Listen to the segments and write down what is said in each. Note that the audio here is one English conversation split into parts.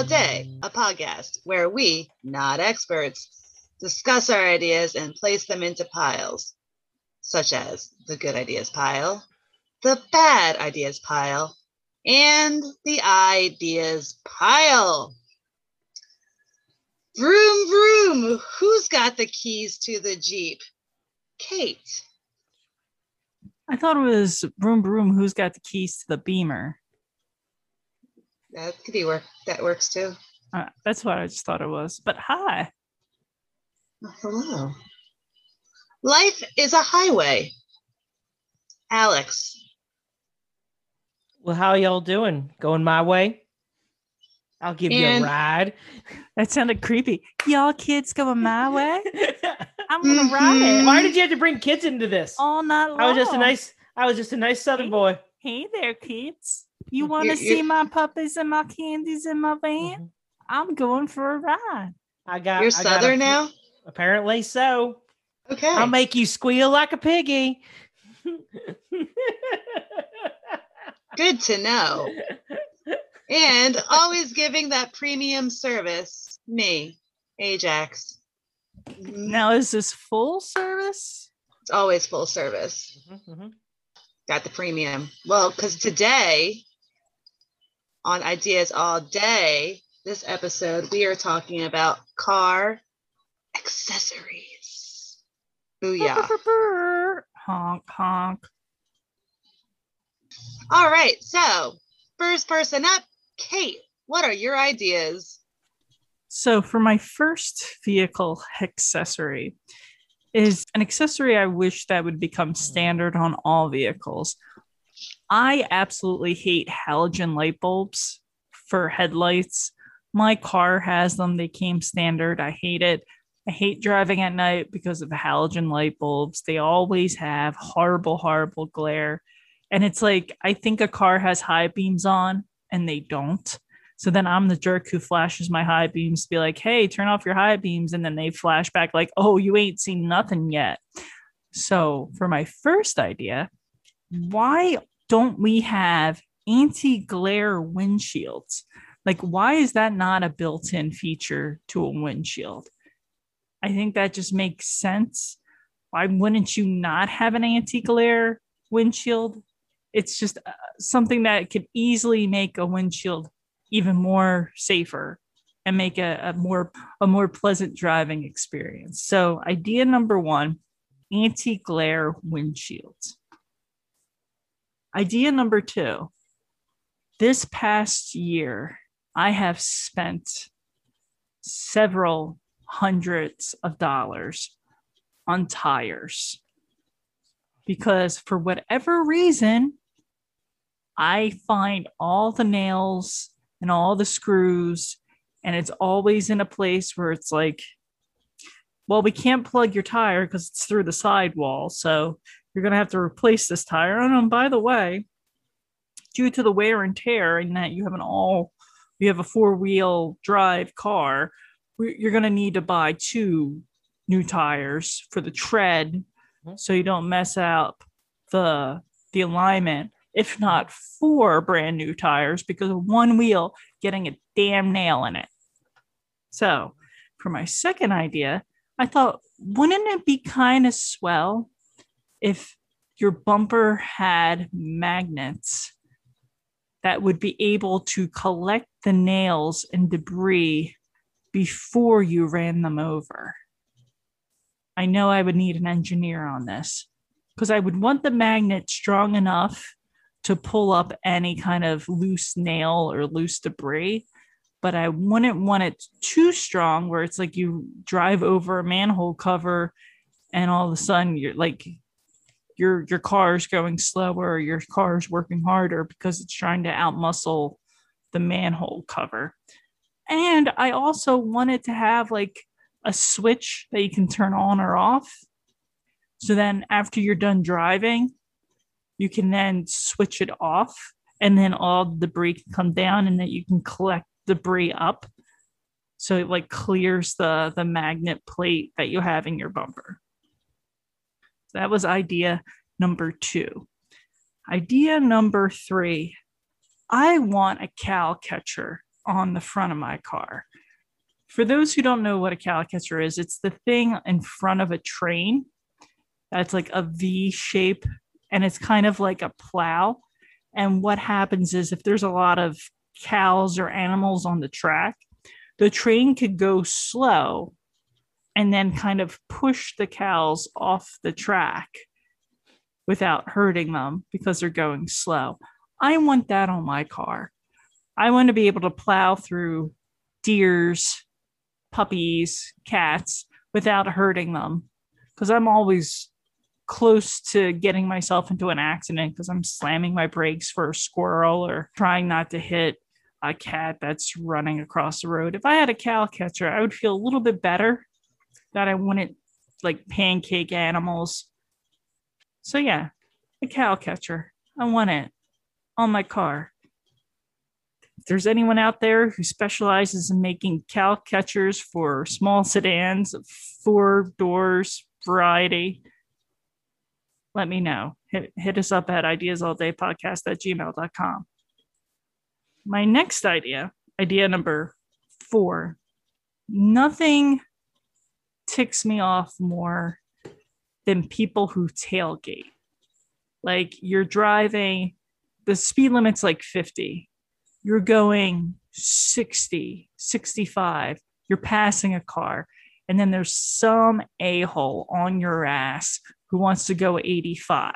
All Day, a podcast where we, not experts, discuss our ideas and place them into piles, such as the good ideas pile, the bad ideas pile, and the ideas pile. Vroom, vroom. Who's got the keys to the Jeep? Kate. I thought it was Broom Broom who's got the keys to the Beamer. That could be work. That works too. Uh, that's what I just thought it was. But hi. Hello. Life is a highway. Alex. Well, how y'all doing? Going my way? I'll give you a ride. That sounded creepy. Y'all kids going my way? I'm gonna ride Mhm. it Why did you have to bring kids into this? all night long. I was just a nice I was just a nice southern boy. Hey there, kids. You want to You- you- see my puppies and my candies in my van? Mhm. I'm going for a ride. I got You're I got a Southern now? Apparently so. Okay. I'll make you squeal like a piggy. Good to know. And always giving that premium service, me, Ajax. Now, is this full service? It's always full service. Mhm, mhm. Got the premium. Well, because today on Ideas All Day, this episode, we are talking about car accessories. Booyah. Honk, honk. All right. So, first person up, Kate, what are your ideas? So, for my first vehicle accessory, is an accessory I wish that would become standard on all vehicles. I absolutely hate halogen light bulbs for headlights. My car has them, they came standard. I hate it. I hate driving at night because of the halogen light bulbs. They always have horrible, horrible glare. And it's like, I think a car has high beams on and they don't. So then I'm the jerk who flashes my high beams to be like, hey, turn off your high beams. And then they flash back like, oh, you ain't seen nothing yet. So for my first idea, why don't we have anti glare windshields? Like, why is that not a built in feature to a windshield? I think that just makes sense. Why wouldn't you not have an anti glare windshield? It's just uh, something that could easily make a windshield even more safer and make a, a more a more pleasant driving experience. So idea number one, anti-glare windshields. Idea number two, this past year, I have spent several hundreds of dollars on tires because for whatever reason, I find all the nails and all the screws, and it's always in a place where it's like, well, we can't plug your tire because it's through the sidewall. So you're going to have to replace this tire. And um, by the way, due to the wear and tear, and that you have an all, you have a four wheel drive car, you're going to need to buy two new tires for the tread Mhm. so you don't mess up the the alignment if not four brand new tires because of one wheel getting a damn nail in it. So, for my second idea, I thought, wouldn't it be kind of swell if your bumper had magnets that would be able to collect the nails and debris before you ran them over? I know I would need an engineer on this because I would want the magnet strong enough to pull up any kind of loose nail or loose debris. But I wouldn't want it too strong where it's like you drive over a manhole cover and all of a sudden you're like your your car's going slower or your car's working harder because it's trying to outmuscle the manhole cover. And I also wanted to have like a switch that you can turn on or off. So then after you're done driving, you can then switch it off and then all the debris can come down and then you can collect debris up so it like clears the the magnet plate that you have in your bumper that was idea number two idea number three i want a cow catcher on the front of my car. For those who don't know what a cow catcher is, it's the thing in front of a train that's like a V shape and it's kind of like a plow. And what happens is if there's a lot of cows or animals on the track, the train could go slow and then kind of push the cows off the track without hurting them because they're going slow. I want that on my car. I want to be able to plow through deers, puppies, cats without hurting them because I'm always close to getting myself into an accident because I'm slamming my brakes for a squirrel or trying not to hit a cat that's running across the road. If I had a cow catcher, I would feel a little bit better that I wouldn't like pancake animals. So yeah, a cow catcher. I want it on my car. If there's anyone out there who specializes in making cow catchers for small sedans, four doors variety, let me know. Hit, hit us up at ideasalldaypodcast at gmail.com. My next idea, idea number four, nothing ticks me off more than people who tailgate. Like you're driving, the speed limit's like 50. You're going 60, 65. You're passing a car. And then there's some a hole on your ass who wants to go 85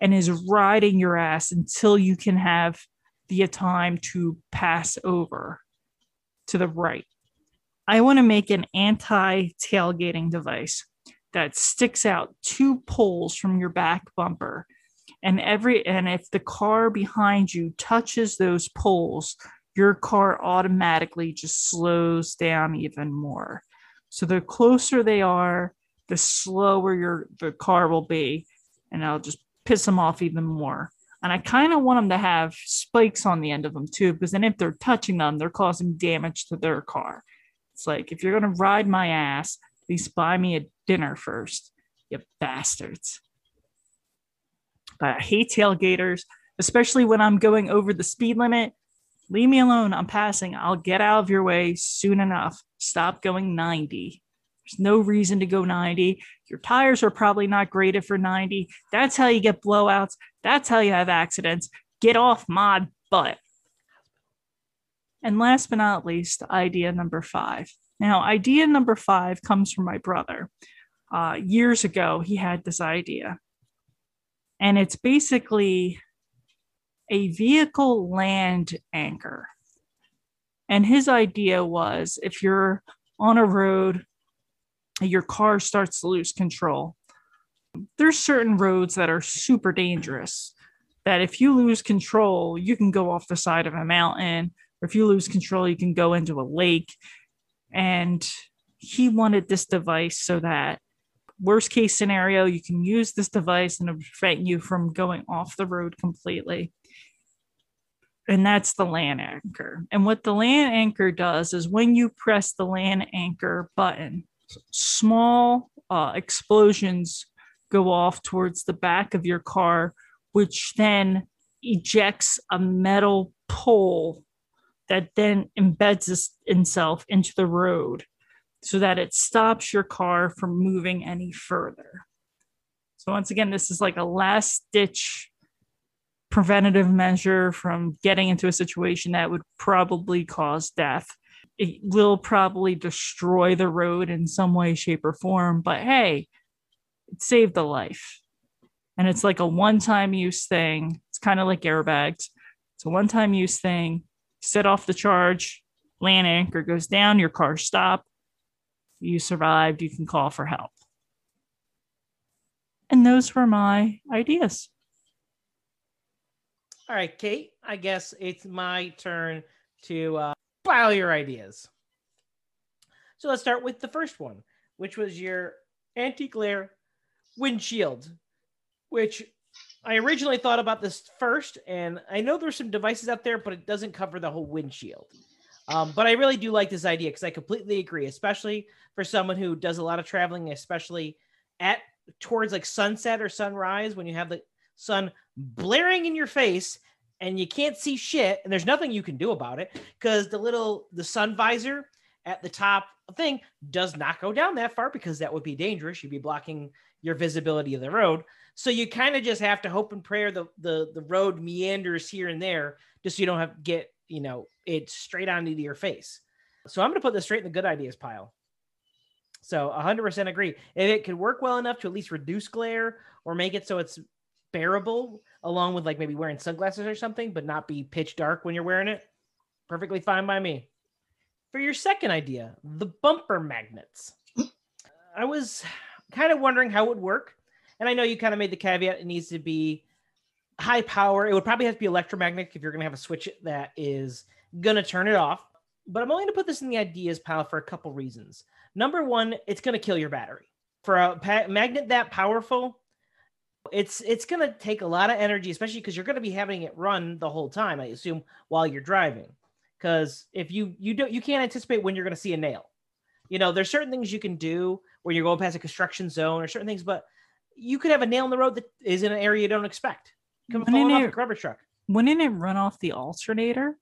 and is riding your ass until you can have the time to pass over to the right. I want to make an anti tailgating device that sticks out two poles from your back bumper. And every and if the car behind you touches those poles, your car automatically just slows down even more. So the closer they are, the slower your the car will be, and I'll just piss them off even more. And I kind of want them to have spikes on the end of them too, because then if they're touching them, they're causing damage to their car. It's like, if you're going to ride my ass, at least buy me a dinner first, you bastards. But I hate tailgaters, especially when I'm going over the speed limit. Leave me alone. I'm passing. I'll get out of your way soon enough. Stop going 90. There's no reason to go 90. Your tires are probably not graded for 90. That's how you get blowouts. That's how you have accidents. Get off my butt. And last but not least, idea number five. Now, idea number five comes from my brother. Uh, years ago, he had this idea. And it's basically a vehicle land anchor. And his idea was if you're on a road, your car starts to lose control. There's certain roads that are super dangerous that if you lose control, you can go off the side of a mountain if you lose control, you can go into a lake. And he wanted this device so that worst case scenario, you can use this device and prevent you from going off the road completely. And that's the land anchor. And what the land anchor does is when you press the land anchor button, small uh, explosions go off towards the back of your car, which then ejects a metal pole that then embeds itself into the road so that it stops your car from moving any further. So, once again, this is like a last ditch preventative measure from getting into a situation that would probably cause death. It will probably destroy the road in some way, shape, or form, but hey, it saved a life. And it's like a one time use thing. It's kind of like airbags. It's a one time use thing set off the charge, land anchor goes down, your car stop. You survived, you can call for help. And those were my ideas. All right, Kate, I guess it's my turn to uh, file your ideas. So let's start with the first one, which was your anti glare windshield, which I originally thought about this first, and I know there's some devices out there, but it doesn't cover the whole windshield. Um, but I really do like this idea because I completely agree, especially for someone who does a lot of traveling, especially at towards like sunset or sunrise when you have the sun blaring in your face and you can't see shit, and there's nothing you can do about it because the little the sun visor at the top thing does not go down that far because that would be dangerous. You'd be blocking your visibility of the road. So you kind of just have to hope and pray the the the road meanders here and there, just so you don't have to get you know it straight onto your face. So I'm gonna put this straight in the good ideas pile. So 100% agree. If it could work well enough to at least reduce glare or make it so it's bearable, along with like maybe wearing sunglasses or something, but not be pitch dark when you're wearing it, perfectly fine by me. For your second idea, the bumper magnets. I was kind of wondering how it would work. And I know you kind of made the caveat it needs to be high power. It would probably have to be electromagnetic if you're going to have a switch that is going to turn it off. But I'm only going to put this in the ideas pile for a couple reasons. Number one, it's going to kill your battery. For a pa- magnet that powerful, it's it's going to take a lot of energy, especially because you're going to be having it run the whole time. I assume while you're driving, because if you you don't you can't anticipate when you're going to see a nail. You know, there's certain things you can do when you're going past a construction zone or certain things, but you could have a nail in the road that is in an area you don't expect. Come Wouldn't falling off a it- garbage truck. Wouldn't it run off the alternator?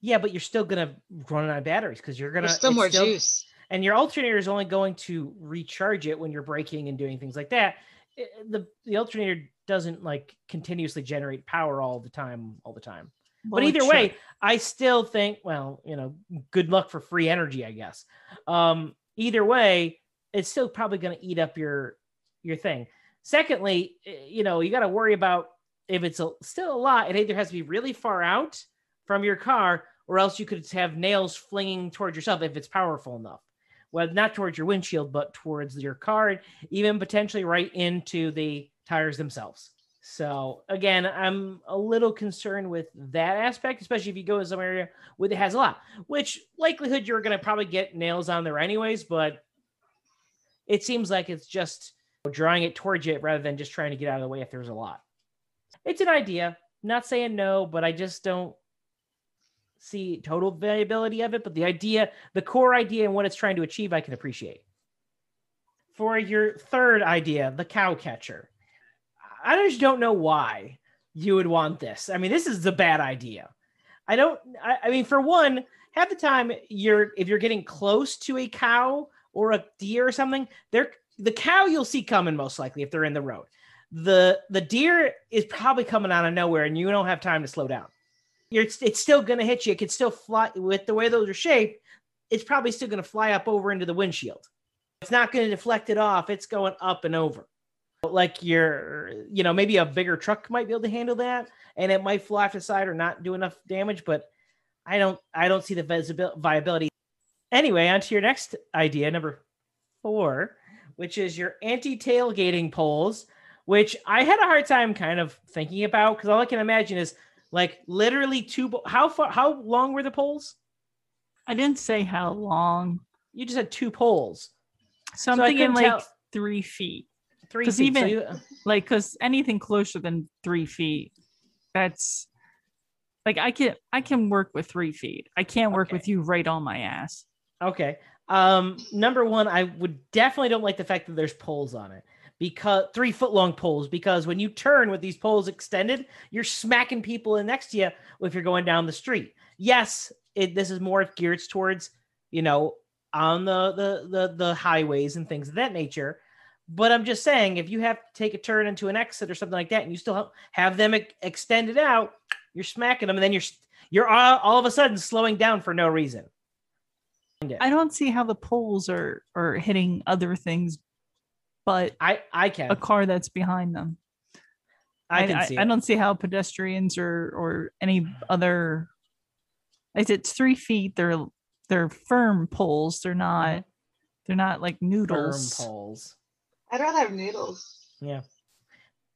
Yeah, but you're still gonna run on batteries because you're gonna There's still it's more juice. and your alternator is only going to recharge it when you're braking and doing things like that. I- the The alternator doesn't like continuously generate power all the time, all the time. Well, but either way, should. I still think, well, you know, good luck for free energy, I guess. Um, either way, it's still probably going to eat up your your thing. Secondly, eh, you know, you got to worry about if it's a, still a lot. It either has to be really far out from your car, or else you could have nails flinging towards yourself if it's powerful enough. Well, not towards your windshield, but towards your car, even potentially right into the tires themselves. So again, I'm a little concerned with that aspect, especially if you go to some area where it has a lot, which likelihood you're going to probably get nails on there anyways, but it seems like it's just drawing it towards you rather than just trying to get out of the way if there's a lot. It's an idea. Not saying no, but I just don't see total viability of it. But the idea, the core idea and what it's trying to achieve, I can appreciate. For your third idea, the cow catcher. I just don't know why you would want this. I mean, this is a bad idea. I don't. I, I mean, for one, half the time you're if you're getting close to a cow or a deer or something, they're the cow you'll see coming most likely if they're in the road. The the deer is probably coming out of nowhere, and you don't have time to slow down. You're it's still gonna hit you. It could still fly with the way those are shaped. It's probably still gonna fly up over into the windshield. It's not gonna deflect it off. It's going up and over like your you know maybe a bigger truck might be able to handle that and it might fly off the side or not do enough damage but i don't i don't see the visibility viability anyway on to your next idea number four which is your anti-tailgating poles which i had a hard time kind of thinking about because all i can imagine is like literally two bo- how far how long were the poles I didn't say how long. you just had two poles Something So I like tell- three feet. three feet. So even- you- Like, because anything closer than three feet, that's like I can I can work with three feet. I can't work Okay. with you right on my ass. Okay. Um, number one, I would definitely don't like the fact that there's poles on it because three foot long poles. Because when you turn with these poles extended, you're smacking people in next to you if you're going down the street. Yes, it, this is more geared towards you know on the, the the the highways and things of that nature. But I'm just saying, if you have to take a turn into an exit or something like that, and you still have- them extended out, you're smacking them, and then you're you're all, all of a sudden slowing down for no reason. I don't see how the poles are are hitting other things, but I I can a car that's behind them. I can see I, it. don't see how pedestrians or or any other. Like it's three feet. They're they're firm poles. They're not. Mm-hmm. They're not like noodles. firm noodles. poles. I'd rather have noodles. Yeah,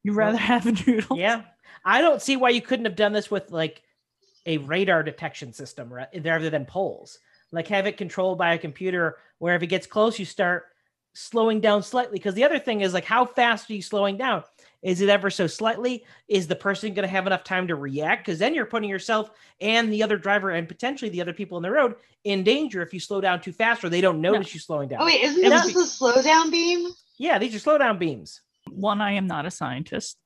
You rather have a noodle? yeah. I don't see why you couldn't have done this with like a radar detection system rather than poles. Like have it controlled by a computer, where if it gets close, you start slowing down slightly. Because the other thing is like, how fast are you slowing down? Is it ever so slightly? Is the person going to have enough time to react? Because then you're putting yourself and the other driver and potentially the other people on the road in danger if you slow down too fast or they don't notice you slowing down. Oh wait, isn't It this would the slow down beam? Yeah, these are slow down beams. One, I am not a scientist.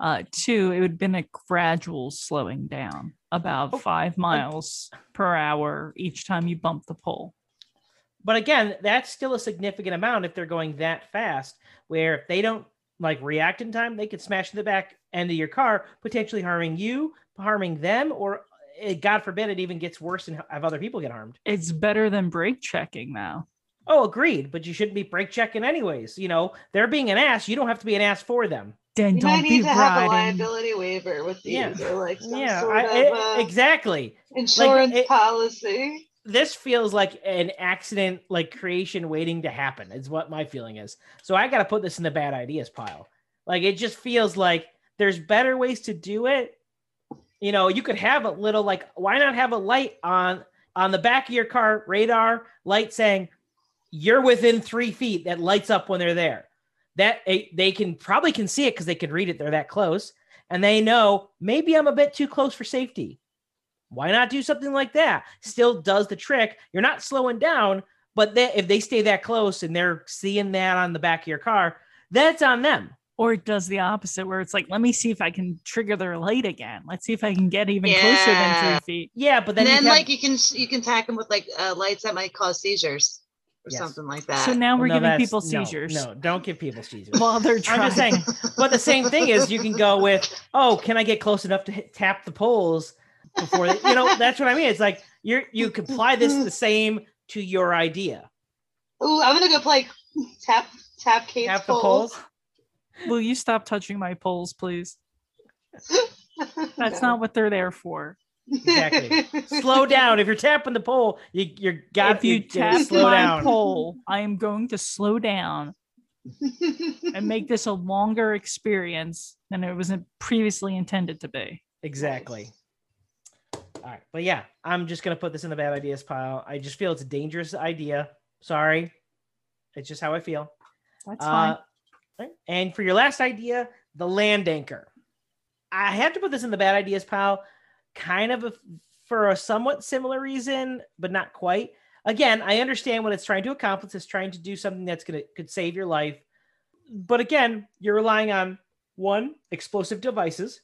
Uh, two, it would have been a gradual slowing down, about Oh, five miles per hour each time you bump the pole. But again, that's still a significant amount if they're going that fast, where if they don't like react in time, they could smash the back end of your car, potentially harming you, harming them, or eh, God forbid it even gets worse and have other people get harmed. It's better than brake checking now. Oh, agreed. But you shouldn't be brake checking anyways. You know, they're being an ass. You don't have to be an ass for them. Then You don't might be need to have a riding. liability waiver with these, Yeah. or like some yeah, sort I- of uh, exactly. insurance it- policy. this feels like an accident like creation waiting to happen is what my feeling is so i gotta put this in the bad ideas pile like it just feels like there's better ways to do it you know you could have a little like why not have a light on on the back of your car radar light saying you're within three feet that lights up when they're there that they can probably can see it because they can read it they're that close and they know maybe i'm a bit too close for safety why not do something like that? Still does the trick. You're not slowing down, but they, if they stay that close and they're seeing that on the back of your car, that's on them. Or it does the opposite, where it's like, let me see if I can trigger their light again. Let's see if I can get even closer than three feet. Yeah, but then, and then, you have- like you can you can tack them with like uh, lights that might cause seizures or Yes. something like that. So now we're no, giving people seizures No, don't give people seizures. while they're trying. I'm just saying. But the same thing is, you can go with, oh, can I get close enough to hit, tap the poles before they, you know? That's what I mean. It's like you're you can apply this the same to your idea. Ooh, I'm gonna go play tap tap Kate's Tap the poles. poles. Will you stop touching my poles, please? That's No. not what they're there for. Exactly. Slow down. If you're tapping the pole, you you're got if you you tap slow my down. pole, I am going to slow down and make this a longer experience than it was previously intended to be. Exactly. All right, but yeah, I'm just gonna put this in the bad ideas pile. I just feel it's a dangerous idea. Sorry, it's just how I feel. That's fine. Uh, right. And for your last idea, the land anchor. I have to put this in the bad ideas pile, kind of a, for a somewhat similar reason, but not quite. Again, I understand what it's trying to accomplish. It's trying to do something that's gonna could save your life, but again, you're relying on one explosive devices.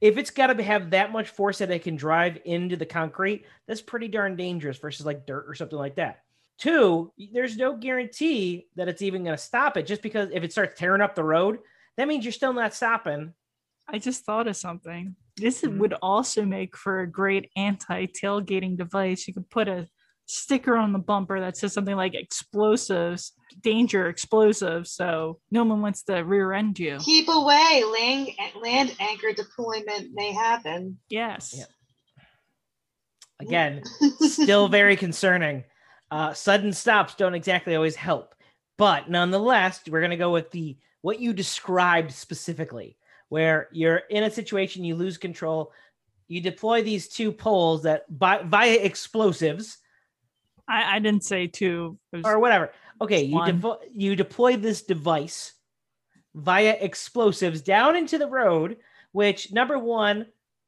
If it's got to have that much force that it can drive into the concrete, that's pretty darn dangerous versus like dirt or something like that. Two, there's no guarantee that it's even going to stop it just because if it starts tearing up the road, that means you're still not stopping. I just thought of something. This Mhm. would also make for a great anti tailgating device. You could put a sticker on the bumper that says something like explosives, danger explosives. So no one wants to rear end you. Keep away. Land, land anchor deployment may happen. Yes. Yeah. Again, still very concerning. Uh, sudden stops don't exactly always help, but nonetheless, we're going to go with the what you described specifically, where you're in a situation you lose control. You deploy these two poles that by, via explosives I, I didn't say two. Or whatever. Okay, you devo- you deploy this device via explosives down into the road. Which number one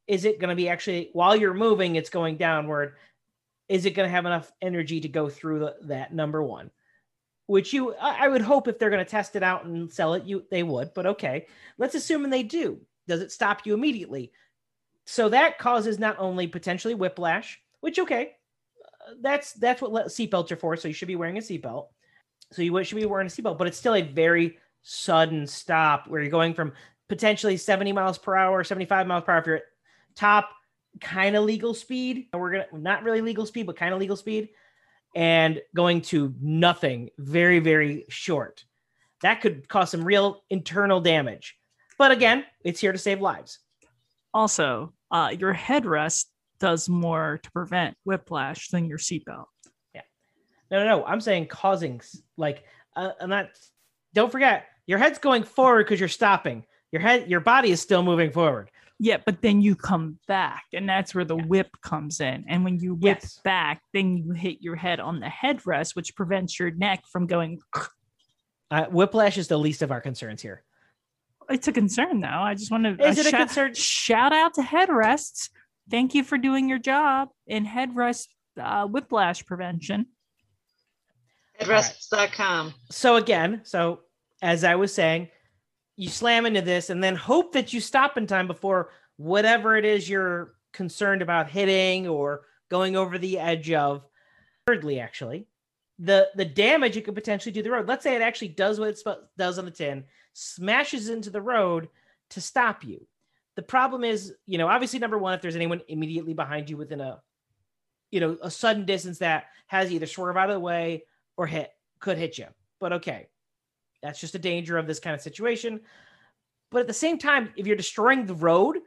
is it going to be actually while you're moving, it's going downward. Is it going to have enough energy to go through the, that number one? Which you, I would hope if they're going to test it out and sell it, you they would. But okay, let's assume they do. Does it stop you immediately? So that causes not only potentially whiplash, which okay, uh, that's that's what seatbelts are for. So you should be wearing a seatbelt. So you should be wearing a seatbelt, but it's still a very sudden stop where you're going from potentially 70 miles per hour, 75 miles per hour if you're at top kind of legal speed. We're gonna not really legal speed, but kind of legal speed, and going to nothing very, very short. That could cause some real internal damage. But again, it's here to save lives. Also, uh, your headrest does more to prevent whiplash than your seatbelt. Yeah. No, no, no. I'm saying causing like uh, I'm not. Don't forget, your head's going forward because you're stopping. Your head, your body is still moving forward. Yeah, but then you come back, and that's where the Yeah. whip comes in. And when you whip Yes. back, then you hit your head on the headrest, which prevents your neck from going. Uh, whiplash is the least of our concerns here. It's a concern, though. I just want to Is it a concern? Shout out to headrests. Thank you for doing your job in headrest uh, whiplash prevention. Headrests.com. So again, so as I was saying, you slam into this and then hope that you stop in time before whatever it is you're concerned about hitting or going over the edge of. Thirdly, actually, the the damage it could potentially do the road. Let's say it actually does what it sp- does on the tin, smashes into the road to stop you. The problem is, you know, obviously number one, if there's anyone immediately behind you within a, you know, a sudden distance that has either swerve out of the way or hit could hit you. But okay, that's just a danger of this kind of situation. But at the same time, if you're destroying the road,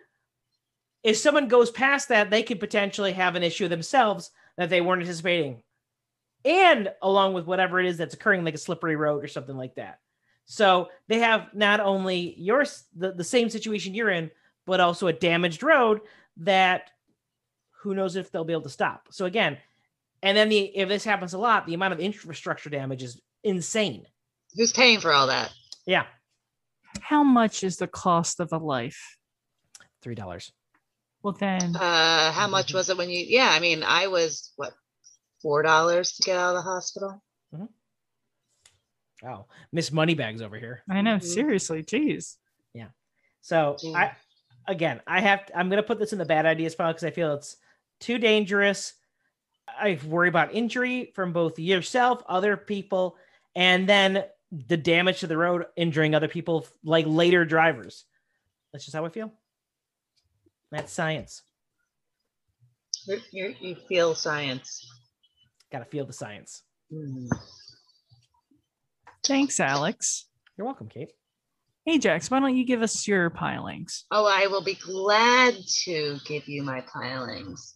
if someone goes past that, they could potentially have an issue themselves that they weren't anticipating. And along with whatever it is that's occurring, like a slippery road or something like that. So they have not only your the, the same situation you're in, but also a damaged road that who knows if they'll be able to stop. So again, and then the if this happens a lot, the amount of infrastructure damage is insane. Who's paying for all that? Yeah, How much is the cost of a life? three dollars. Well, then, Uh, how much was it when you? Yeah, I mean, I was what four dollars to get out of the hospital. Oh, Miss Moneybags over here. I know, Mhm. seriously, geez. Yeah. So. I again, I have to, I'm gonna put this in the bad ideas pile because I feel it's too dangerous. I worry about injury from both yourself, other people, and then the damage to the road, injuring other people, like later drivers. That's just how I feel. That's science. You're, you're, you feel science. Got to feel the science. Hmm. Thanks, Alex. You're welcome, Kate. Hey, Jax, why don't you give us your pilings? Oh, I will be glad to give you my pilings.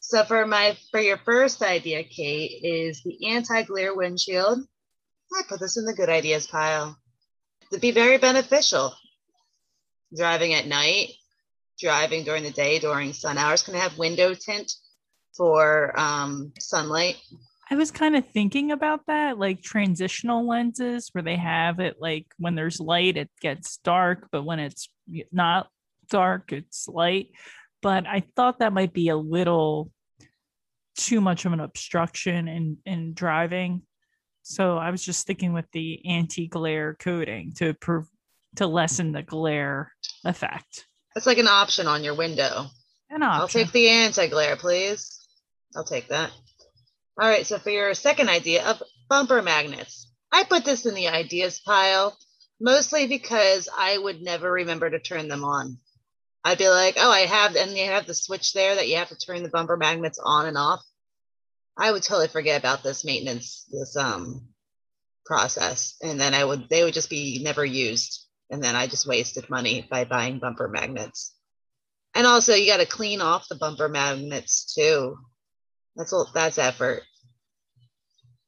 So for my for your first idea, Kate, is the anti-glare windshield. I put this in the good ideas pile. It'd be very beneficial. Driving at night, driving during the day during sun hours can have window tint for um, sunlight. I was kind of thinking about that, like transitional lenses where they have it like when there's light, it gets dark, but when it's not dark, it's light. But I thought that might be a little too much of an obstruction in, in driving. So I was just sticking with the anti-glare coating to prove to lessen the glare effect. It's like an option on your window. An option. I'll take the anti-glare, please. I'll take that. All right, so for your second idea of bumper magnets, I put this in the ideas pile mostly because I would never remember to turn them on. I'd be like, oh, I have, and you have the switch there that you have to turn the bumper magnets on and off. I would totally forget about this maintenance, this um process, and then I would, they would just be never used, and then I just wasted money by buying bumper magnets. And also, you got to clean off the bumper magnets too. That's all. That's effort.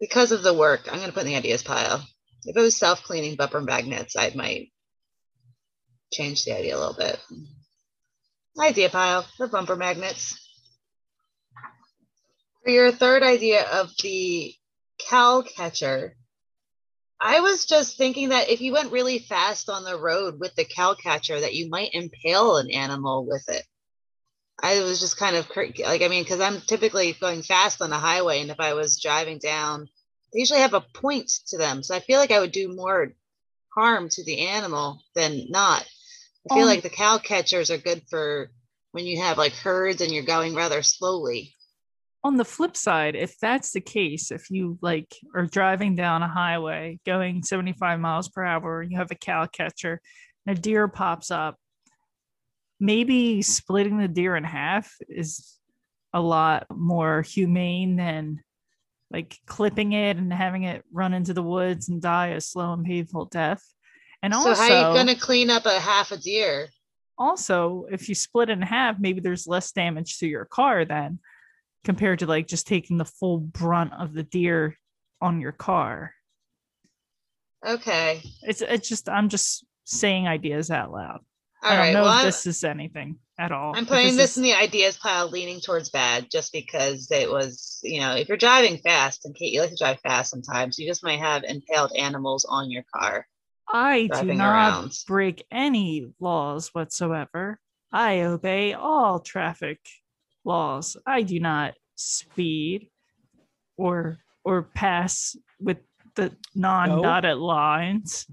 Because of the work, I'm going to put in the ideas pile. If it was self-cleaning bumper magnets, I might change the idea a little bit. Idea pile for bumper magnets. For your third idea of the cow catcher, I was just thinking that if you went really fast on the road with the cow catcher, that you might impale an animal with it. I was just kind of like, I mean, because I'm typically going fast on the highway, and if I was driving down, they usually have a point to them. So I feel like I would do more harm to the animal than not. I feel Um, like the cow catchers are good for when you have like herds and you're going rather slowly. On the flip side, if that's the case, if you like are driving down a highway going 75 miles per hour, you have a cow catcher and a deer pops up, maybe splitting the deer in half is a lot more humane than like clipping it and having it run into the woods and die a slow and painful death. And so also, how are you going to clean up a half a deer? also if you split it in half maybe there's less damage to your car then compared to like just taking the full brunt of the deer on your car Okay. it's it's just i'm just saying ideas out loud All i don't right. know Well, if I'm- this is anything at all I'm putting this is- in the ideas pile, leaning towards bad, just because it was, you know, if you're driving fast, and Kate, you like to drive fast sometimes, you just might have impaled animals on your car i do not around. break any laws whatsoever i obey all traffic laws i do not speed or or pass with the non-dotted lines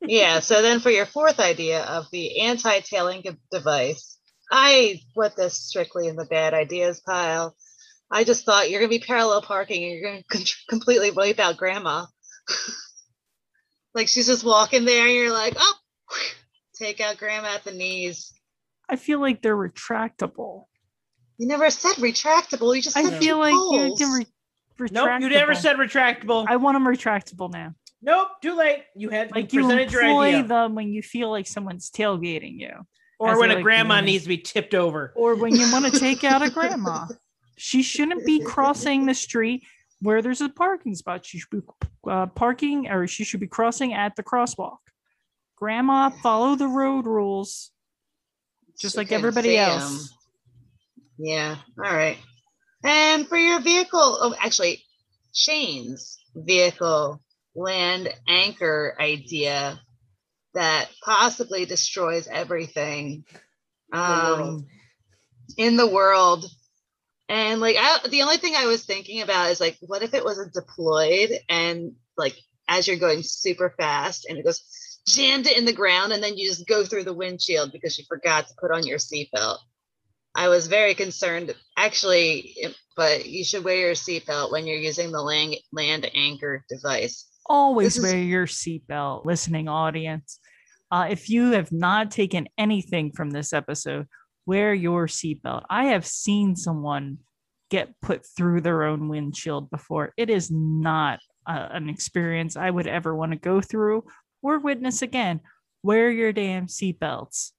yeah. So then for your fourth idea of the anti-tailing device, I put this strictly in the bad ideas pile. I just thought you're gonna be parallel parking and you're gonna con- completely wipe out grandma. like she's just walking there and you're like, oh, take out grandma at the knees. I feel like they're retractable. You never said retractable. You just I said feel two like you can poles. re- Nope, you never said retractable. I want them retractable now. nope, too late. You had Like you you presented your employ idea. them when you feel like someone's tailgating you, or when a like grandma doing. needs to be tipped over. or when you want to take out a grandma. She shouldn't be crossing the street where there's a parking spot. She should be uh, parking, or she should be crossing at the crosswalk. Grandma, follow the road rules, just She like everybody else. else. 'em. Yeah. All right. And for your vehicle, oh, actually, Shane's vehicle land anchor idea that possibly destroys everything the um, in the world. And like, I, the only thing I was thinking about is like, what if it wasn't deployed and like as you're going super fast and it goes jammed it in the ground and then you just go through the windshield because you forgot to put on your seatbelt. I was very concerned, actually, but you should wear your seatbelt when you're using the land, land anchor device. Always This is- wear your seatbelt, listening audience. Uh, if you have not taken anything from this episode, wear your seatbelt. I have seen someone get put through their own windshield before. It is not uh, an experience I would ever want to go through or witness again. Wear your damn seatbelts.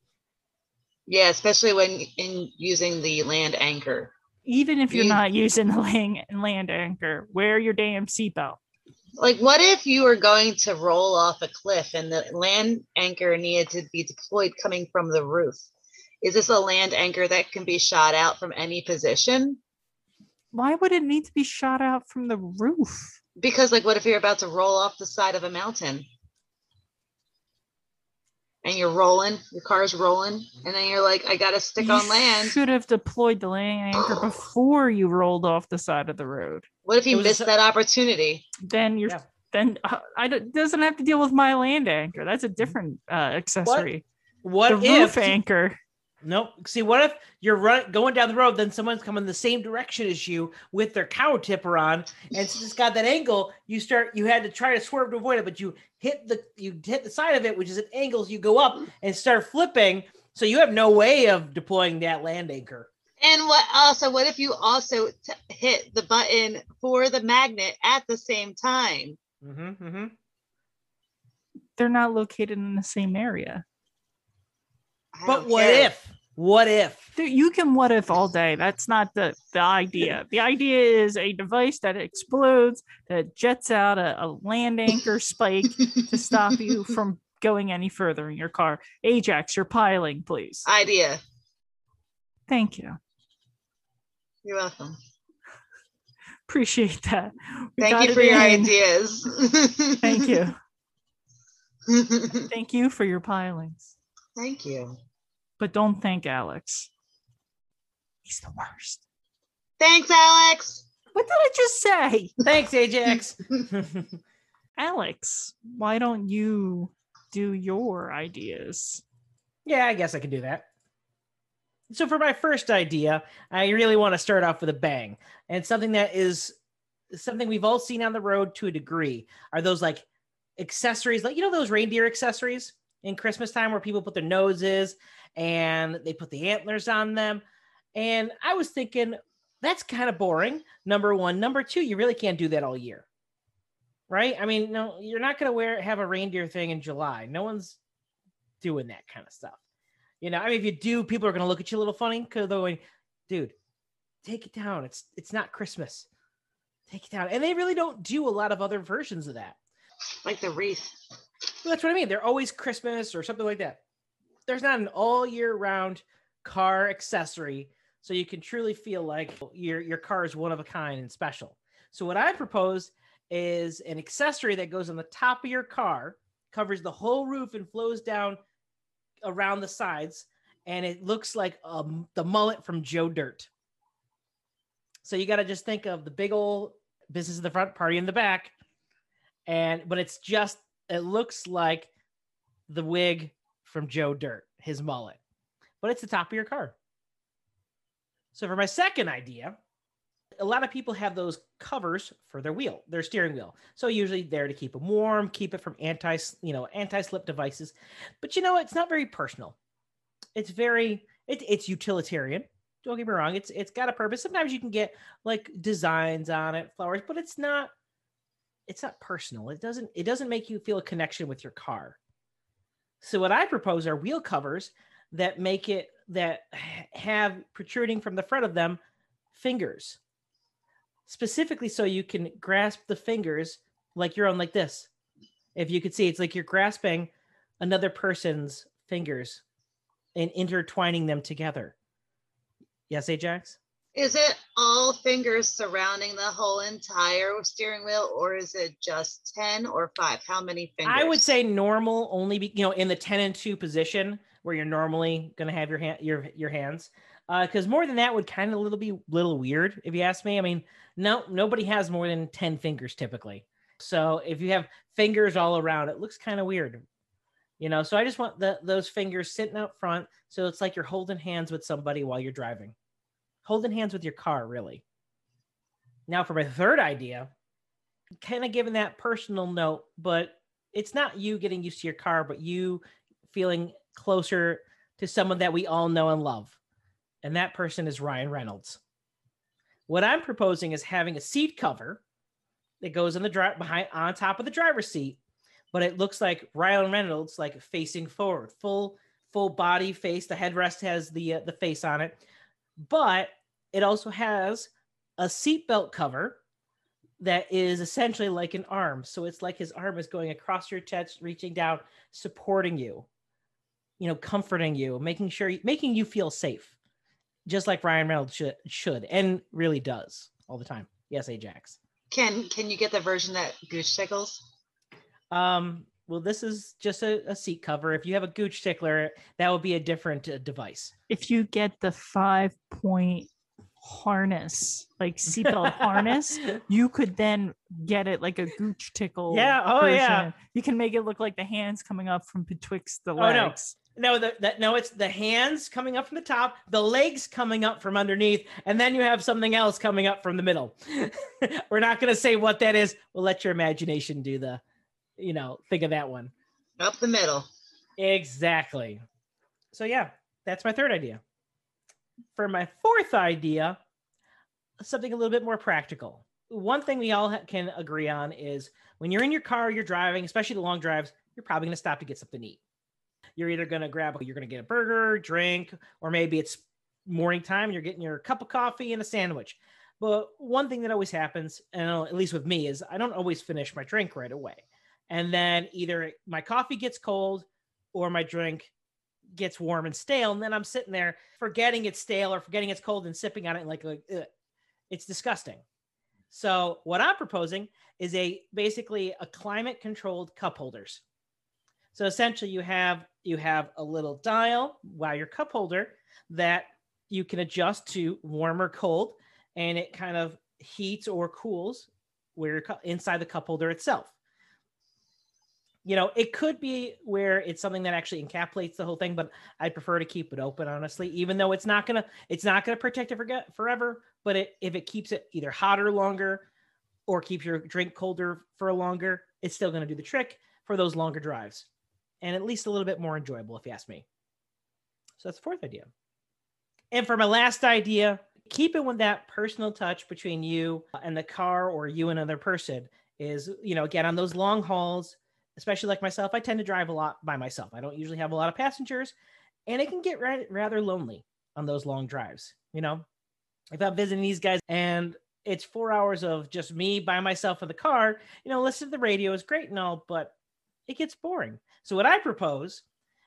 Yeah, especially when in using the land anchor. Even if you're You- not using the land, land anchor, wear your damn seatbelt. Like, what if you were going to roll off a cliff and the land anchor needed to be deployed coming from the roof? Is this a land anchor that can be shot out from any position? Why would it need to be shot out from the roof? Because, like, what if you're about to roll off the side of a mountain? And you're rolling, your car's rolling, and then you're like, I gotta stick You on land. Should have deployed the land anchor before you rolled off the side of the road. What if you was a missed s- that opportunity? Then you're Yeah. then uh, I don't, doesn't have to deal with my land anchor. That's a different uh, accessory. What the if roof anchor. Nope. See, what if you're run going down the road, then someone's coming the same direction as you with their cow tipper on, and since it's got that angle, you start you had to try to swerve to avoid it, but you hit the you hit the side of it, which is at angles. You go up and start flipping, so you have no way of deploying that land anchor. And what also, what if you also t- hit the button for the magnet at the same time? Mm-hmm, mm-hmm. They're not located in the same area. I But what care. if? What if? There- You can what if all day. That's not the the idea. The idea is a device that explodes that jets out a, a land anchor spike to stop you from going any further in your car. Ajax, you're piling, please. idea? Thank you. You're welcome. Appreciate that. We Thank you for your in. ideas. Thank you. Thank you for your pilings. Thank you. But don't thank Alex. He's the worst. Thanks, Alex. What did I just say? Thanks, Ajax. Alex, why don't you do your ideas? Yeah, I guess I can do that. So for my first idea, I really want to start off with a bang. And something that is something we've all seen on the road to a degree are those like accessories, like you know those reindeer accessories in Christmas time where people put their noses and they put the antlers on them. And I was thinking that's kind of boring. Number 1, number 2, you really can't do that all year. Right? I mean, no, you're not to wear have a reindeer thing in July. No one's doing that kind of stuff. You know, I mean, if you do, people are to look at you a little funny because they're going, dude, take it down. It's it's not Christmas. Take it down. And they really don't do a lot of other versions of that. Like the wreath. Well, that's what I mean. They're always Christmas or something like that. There's not an all year round car accessory, so you can truly feel like your your car is one of a kind and special. So what I propose is an accessory that goes on the top of your car, covers the whole roof, and flows down around the sides, and it looks like um, the mullet from Joe Dirt. So you got to just think of the big old business in the front, party in the back, and but it's just it looks like the wig from Joe Dirt, his mullet, but it's the top of your car. So for my second idea, a lot of people have those covers for their wheel, their steering wheel. So usually there to keep them warm, keep it from anti, you know, anti-slip devices. But you know, it's not very personal. It's very it, it's utilitarian. Don't get me wrong. It's it's got a purpose. Sometimes you can get like designs on it, flowers, but it's not it's not personal. It doesn't it doesn't make you feel a connection with your car. So what I propose are wheel covers that make it that have protruding from the front of them fingers specifically so you can grasp the fingers like you're on like this. If you could see, it's like you're grasping another person's fingers and intertwining them together. Yes, Ajax? Is it all fingers surrounding the whole entire steering wheel, or is it just 10 or five? How many fingers? I would say normal only be, you know, in the 10 and 2 position where you're normally gonna have your hand your your hands. Uh, because more than that would kind of a little be little weird if you ask me. I mean, no, nobody has more than 10 fingers typically. So if you have fingers all around, it looks kind of weird. You know, so I just want the, those fingers sitting out front. So it's like you're holding hands with somebody while you're driving, holding hands with your car, really. Now, for my third idea, kind of giving that personal note, but it's not you getting used to your car, but you feeling closer to someone that we all know and love. And that person is Ryan Reynolds. What I'm proposing is having a seat cover that goes on the drive behind on top of the driver's seat, but it looks like Ryan Reynolds like facing forward, full full body face. The headrest has the uh, the face on it, but it also has a seatbelt cover that is essentially like an arm. So it's like his arm is going across your chest, reaching down, supporting you, you know, comforting you, making sure making you feel safe just like Ryan Reynolds should, should and really does all the time. Yes, Ajax. Can can you get the version that Gooch tickles? Um, well, this is just a, a, seat cover. If you have a Gooch tickler, that would be a different uh, device. If you get the five point harness, like seatbelt harness, you could then get it like a Gooch tickle. Yeah. Oh, version. yeah. You can make it look like the hands coming up from betwixt the legs. Oh, no no, the, that no, it's the hands coming up from the top, the legs coming up from underneath, and then you have something else coming up from the middle. We're not going to say what that is. We'll let your imagination do the, you know, think of that one. Up the middle. Exactly. So yeah, that's my third idea. For my fourth idea, something a little bit more practical. One thing we all can agree on is when you're in your car, you're driving, especially the long drives, you're probably going to stop to get something to eat. You're either going to grab you're going to get a burger drink or maybe it's morning time you're getting your cup of coffee and a sandwich. But one thing that always happens and uh, at least with me is i don't always finish my drink right away. And then either my coffee gets cold or my drink gets warm and stale and then i'm sitting there forgetting it's stale or forgetting it's cold and sipping on it like, like ugh. it's disgusting. So what i'm proposing is a basically a climate controlled cup holders. So essentially you have you have a little dial while your cup holder that you can adjust to warm or cold and it kind of heats or cools where you're inside the cup holder itself you know it could be where it's something that actually encapsulates the whole thing but i prefer to keep it open honestly even though it's not gonna it's not gonna protect it for forever but it, if it keeps it either hotter longer or keeps your drink colder for longer it's still gonna do the trick for those longer drives and at least a little bit more enjoyable, if you ask me. So that's the fourth idea. And for my last idea, keeping with that personal touch between you and the car or you and another person is, you know, again, on those long hauls, especially like myself, I tend to drive a lot by myself. I don't usually have a lot of passengers, and it can get ra- rather lonely on those long drives. You know, if I'm visiting these guys and it's four hours of just me by myself in the car, you know, listen to the radio is great and all, but it gets boring. So what I propose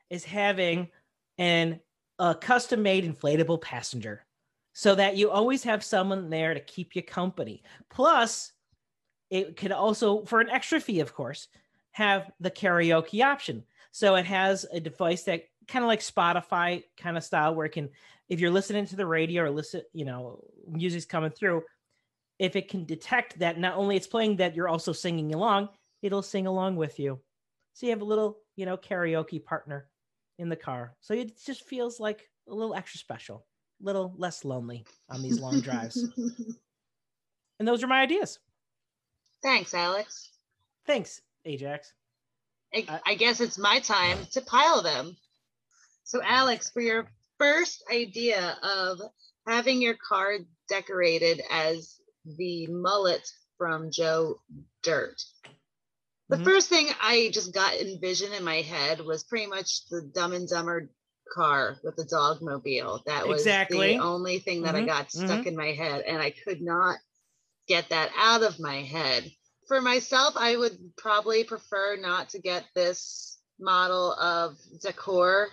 is having an a custom made inflatable passenger so that you always have someone there to keep you company. Plus, it could also, for an extra fee, of course, have the karaoke option. So it has a device that kind of like Spotify kind of style where it can, if you're listening to the radio or listen, you know, music's coming through, if it can detect that not only it's playing that you're also singing along, it'll sing along with you So you have a little, you know, karaoke partner in the car. So it just feels like a little extra special, a little less lonely on these long drives. And those are my ideas. Thanks, Alex. Thanks, Ajax. I, Uh, I guess it's my time to pile them. So, Alex, for your first idea of having your car decorated as the mullet from Joe Dirt, the Mhm. first thing I just got envisioned in my head was pretty much the Dumb and Dumber car with the dog mobile. That was Exactly. the only thing that I Mhm, got stuck in my head, and I could not get that out of my head. For myself, I would probably prefer not to get this model of decor.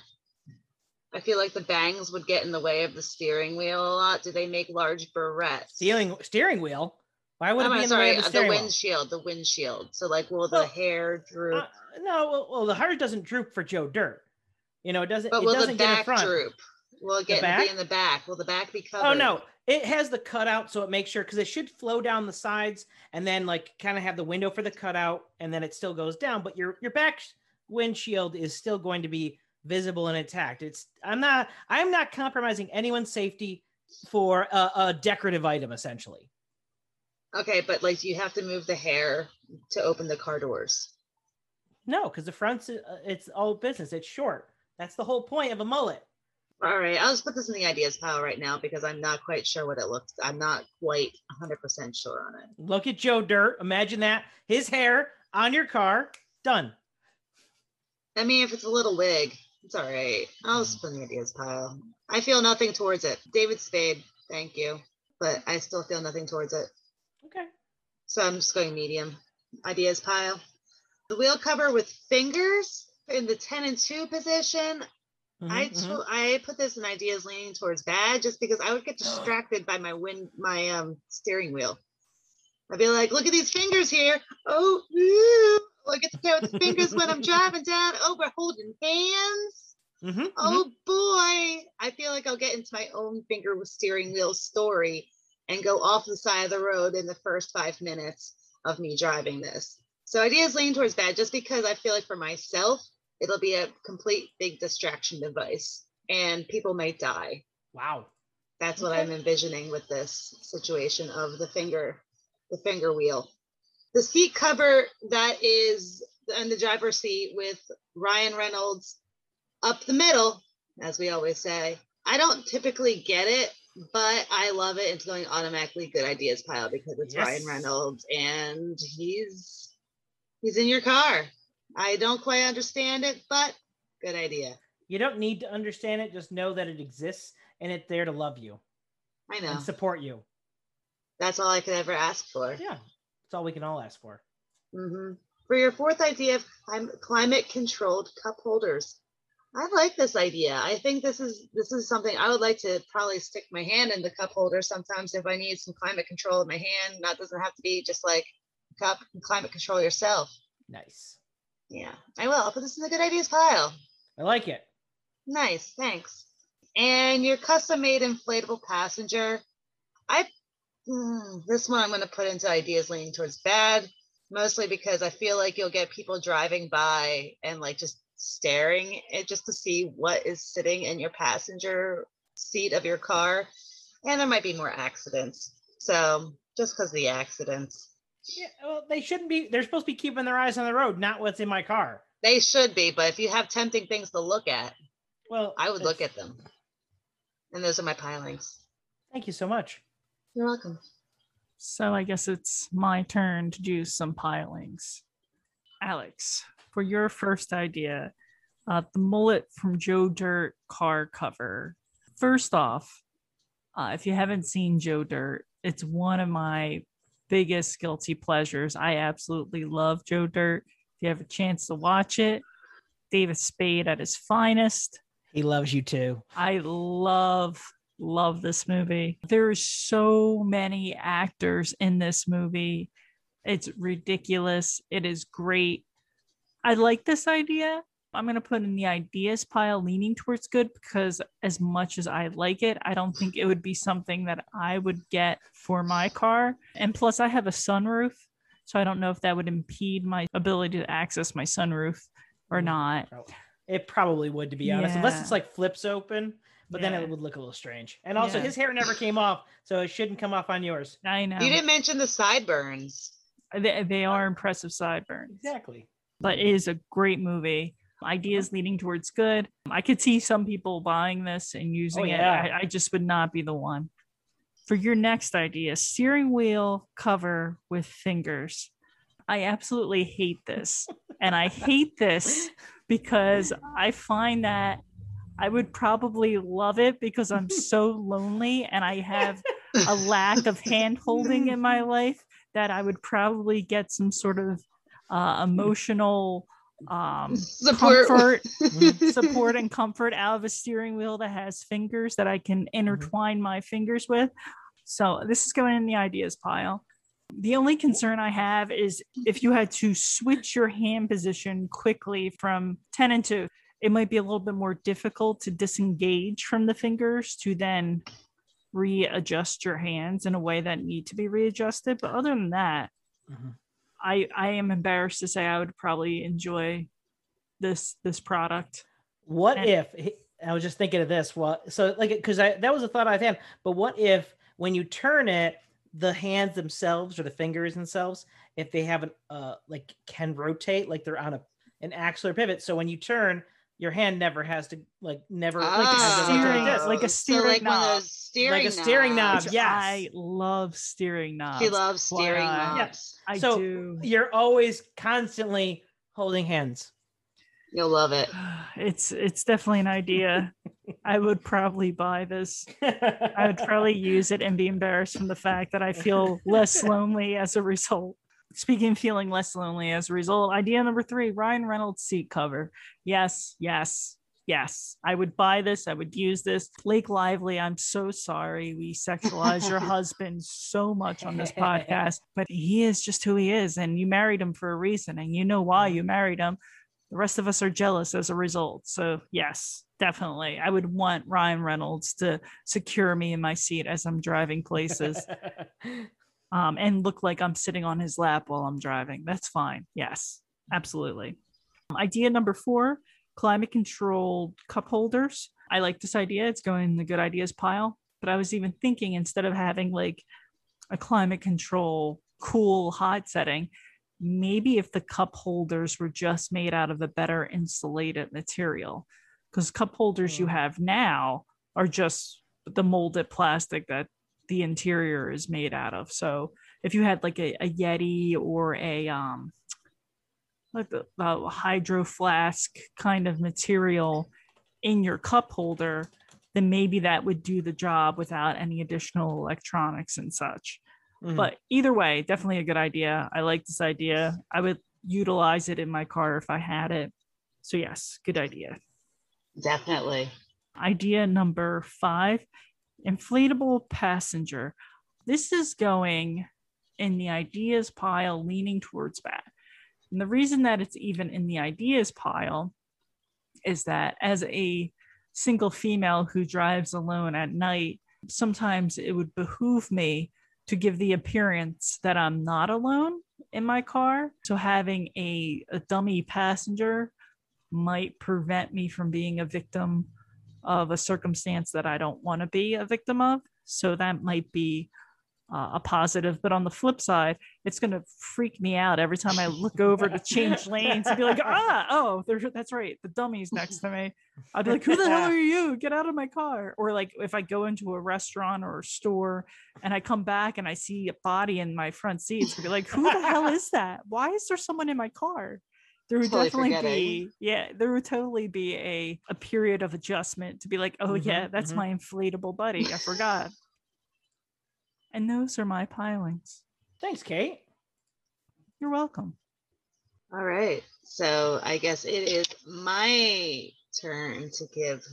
I feel like the bangs would get in the way of the steering wheel a lot. Do they make large barrettes? Steering steering wheel. Why would I'm it be in the sorry, way of uh, the the, steering wheel? windshield, the windshield. So like will the Well, hair droop? Uh, no, well, well, the hair doesn't droop for Joe Dirt. You know, it doesn't. but it will the doesn't get in back droop? Will it get back? be in the back? Will the back be covered? Oh no, it has the cutout, so it makes sure because it should flow down the sides and then like kind of have the window for the cutout, and then it still goes down. But your your back windshield is still going to be visible and intact. It's I'm not I'm not compromising anyone's safety for a, a decorative item essentially. Okay, but like you have to move the hair to open the car doors. No, because the front's uh, it's all business. It's short. That's the whole point of a mullet. All right, I'll just put this in the ideas pile right now because I'm not quite sure what it looks. I'm not quite 100% sure on it. Look at Joe Dirt. Imagine that his hair on your car. Done. I mean, if it's a little wig, it's all right. I'll just put in the ideas pile. I feel nothing towards it. David Spade, thank you, but I still feel nothing towards it. Okay. So I'm just going medium. Ideas pile. The wheel cover with fingers in the 10 and 2 position. I Mhm, mhm. tw- I put this in ideas leaning towards bad just because I would get distracted by my wind my um steering wheel. I'd be like, look at these fingers here. Oh, ooh. Oh, I get to play with the fingers when I'm driving down. Oh, we're holding hands. Mhm, mhm. Oh boy. I feel like I'll get into my own finger with steering wheel story and go off the side of the road in the first five minutes of me driving this. So ideas lean towards bad just because I feel like for myself, it'll be a complete big distraction device and people might die. Wow. That's what I'm envisioning with this situation of the finger, the finger wheel. The seat cover that is in the driver's seat with Ryan Reynolds up the middle, as we always say. I don't typically get it, but I love it. It's going automatically good ideas pile because it's Ryan Reynolds and he's he's in your car. I don't quite understand it, but good idea. You don't need to understand it. Just know that it exists and it's there to love you I know. and support you. That's all I could ever ask for. Yeah. That's all we can all ask for. hmm For your fourth idea of clim- climate controlled cup holders, I like this idea. I think this is this is something I would like to probably stick my hand in the cup holder sometimes if I need some climate control in my hand. That doesn't have to be just like cup climate control yourself. Nice. Yeah, I will. I'll put this in the good ideas pile. I like it. Nice, thanks. And your custom made inflatable passenger. I mm, this one I'm going to put into ideas leaning towards bad, mostly because I feel like you'll get people driving by and like just staring at just to see what is sitting in your passenger seat of your car, and there might be more accidents. So just because the accidents, Yeah. Well, they shouldn't be. They're supposed to be keeping their eyes on the road, not what's in my car. they should be. But if you have tempting things to look at, Well, I would look at them. And those are my pilings. Thank you so much. You're welcome. So I guess it's my turn to do some pilings. Alex, for your first idea, uh, the mullet from Joe Dirt car cover. First off, uh, if you haven't seen Joe Dirt, it's one of my biggest guilty pleasures. I absolutely love Joe Dirt. If you have a chance to watch it, David Spade at his finest. He loves you too. I love love this movie. There's so many actors in this movie. It's ridiculous. It is great. I like this idea. I'm going to put in the ideas pile leaning towards good because as much as I like it, I don't think it would be something that I would get for my car. And plus I have a sunroof, So I don't know if that would impede my ability to access my sunroof or Mm. not. It probably would, to be honest, unless it's like flips open. But then it would look a little strange. And also, Yeah. his hair never came off, so it shouldn't come off on yours. I know You didn't mention the sideburns. they, they are impressive sideburns. Exactly. but it is a great movie. Ideas leading towards good. I could see some people buying this and using yeah. it. I, I just would not be the one. For your next idea, steering wheel cover with fingers. I absolutely hate this. and I hate this because I find that I would probably love it because I'm so lonely and I have a lack of hand holding in my life that I would probably get some sort of uh, emotional um, Support. comfort, support, and comfort out of a steering wheel that has fingers that I can intertwine my fingers with. So this is going in the ideas pile. The only concern I have is if you had to switch your hand position quickly from 10 and 2, it might be a little bit more difficult to disengage from the fingers to then readjust your hands in a way that need to be readjusted. But other than that, Mhm. I I am embarrassed to say I would probably enjoy this this product. What And- if I was just thinking of this? Well, so like because I that was a thought I've had. But what if when you turn it, the hands themselves or the fingers themselves, if they have an uh like can rotate, like they're on a an axle or pivot. So when you turn, your hand never has to like never Like a has to steering- this. like a oh, so like steering one of knob. those steering a steering knob, knobs. which yes. I love steering knobs. She loves steering FYI. knobs. I So, do. You're always constantly holding hands. You'll love it. It's it's definitely an idea. I would probably buy this. I would probably use it and be embarrassed from the fact that I feel less lonely as a result. Speaking of feeling less lonely as a result, idea number three Ryan Reynolds seat cover. Yes, yes, yes. I would buy this. I would use this. Blake Lively, I'm so sorry. We sexualize your husband so much on this podcast, but he is just who he is. And you married him for a reason, and you know why you married him. The rest of us are jealous as a result. So, yes, definitely. I would want Ryan Reynolds to secure me in my seat as I'm driving places um, and look like I'm sitting on his lap while I'm driving. That's fine. Yes, absolutely. Idea number four climate controlled cup holders. I like this idea. It's going in the good ideas pile. But I was even thinking instead of having like a climate control cool hot setting, maybe if the cup holders were just made out of a better insulated material. Because cup holders you Mm. have now are just the molded plastic that the interior is made out of. So if you had like a, a Yeti or a um like the, the hydro flask kind of material in your cup holder, then maybe that would do the job without any additional electronics and such. Mhm. But either way, definitely a good idea. I like this idea. I would utilize it in my car if I had it. So yes, good idea. Definitely. Idea number five inflatable passenger. This is going in the ideas pile, leaning towards that. And the reason that it's even in the ideas pile is that as a single female who drives alone at night, sometimes it would behoove me to give the appearance that I'm not alone in my car. So having a, a dummy passenger might prevent me from being a victim of a circumstance that I don't want to be a victim of. So that might be uh, a positive. But on the flip side, it's going to freak me out every time I look over to change lanes and be like, ah, oh, there's, that's right. The dummy's next to me. I'd be like, who the hell are you? Get out of my car. Or like if I go into a restaurant or a store and I come back and I see a body in my front seat, it's gonna be like, who the hell is that? Why is there someone in my car? There would Totally definitely forgetting. be, yeah, there would totally be a, a period of adjustment to be like, oh Mhm, yeah, that's mhm. my inflatable buddy. I forgot. And those are my pilings. Thanks, Kate. You're welcome. All right. So I guess it is my turn to give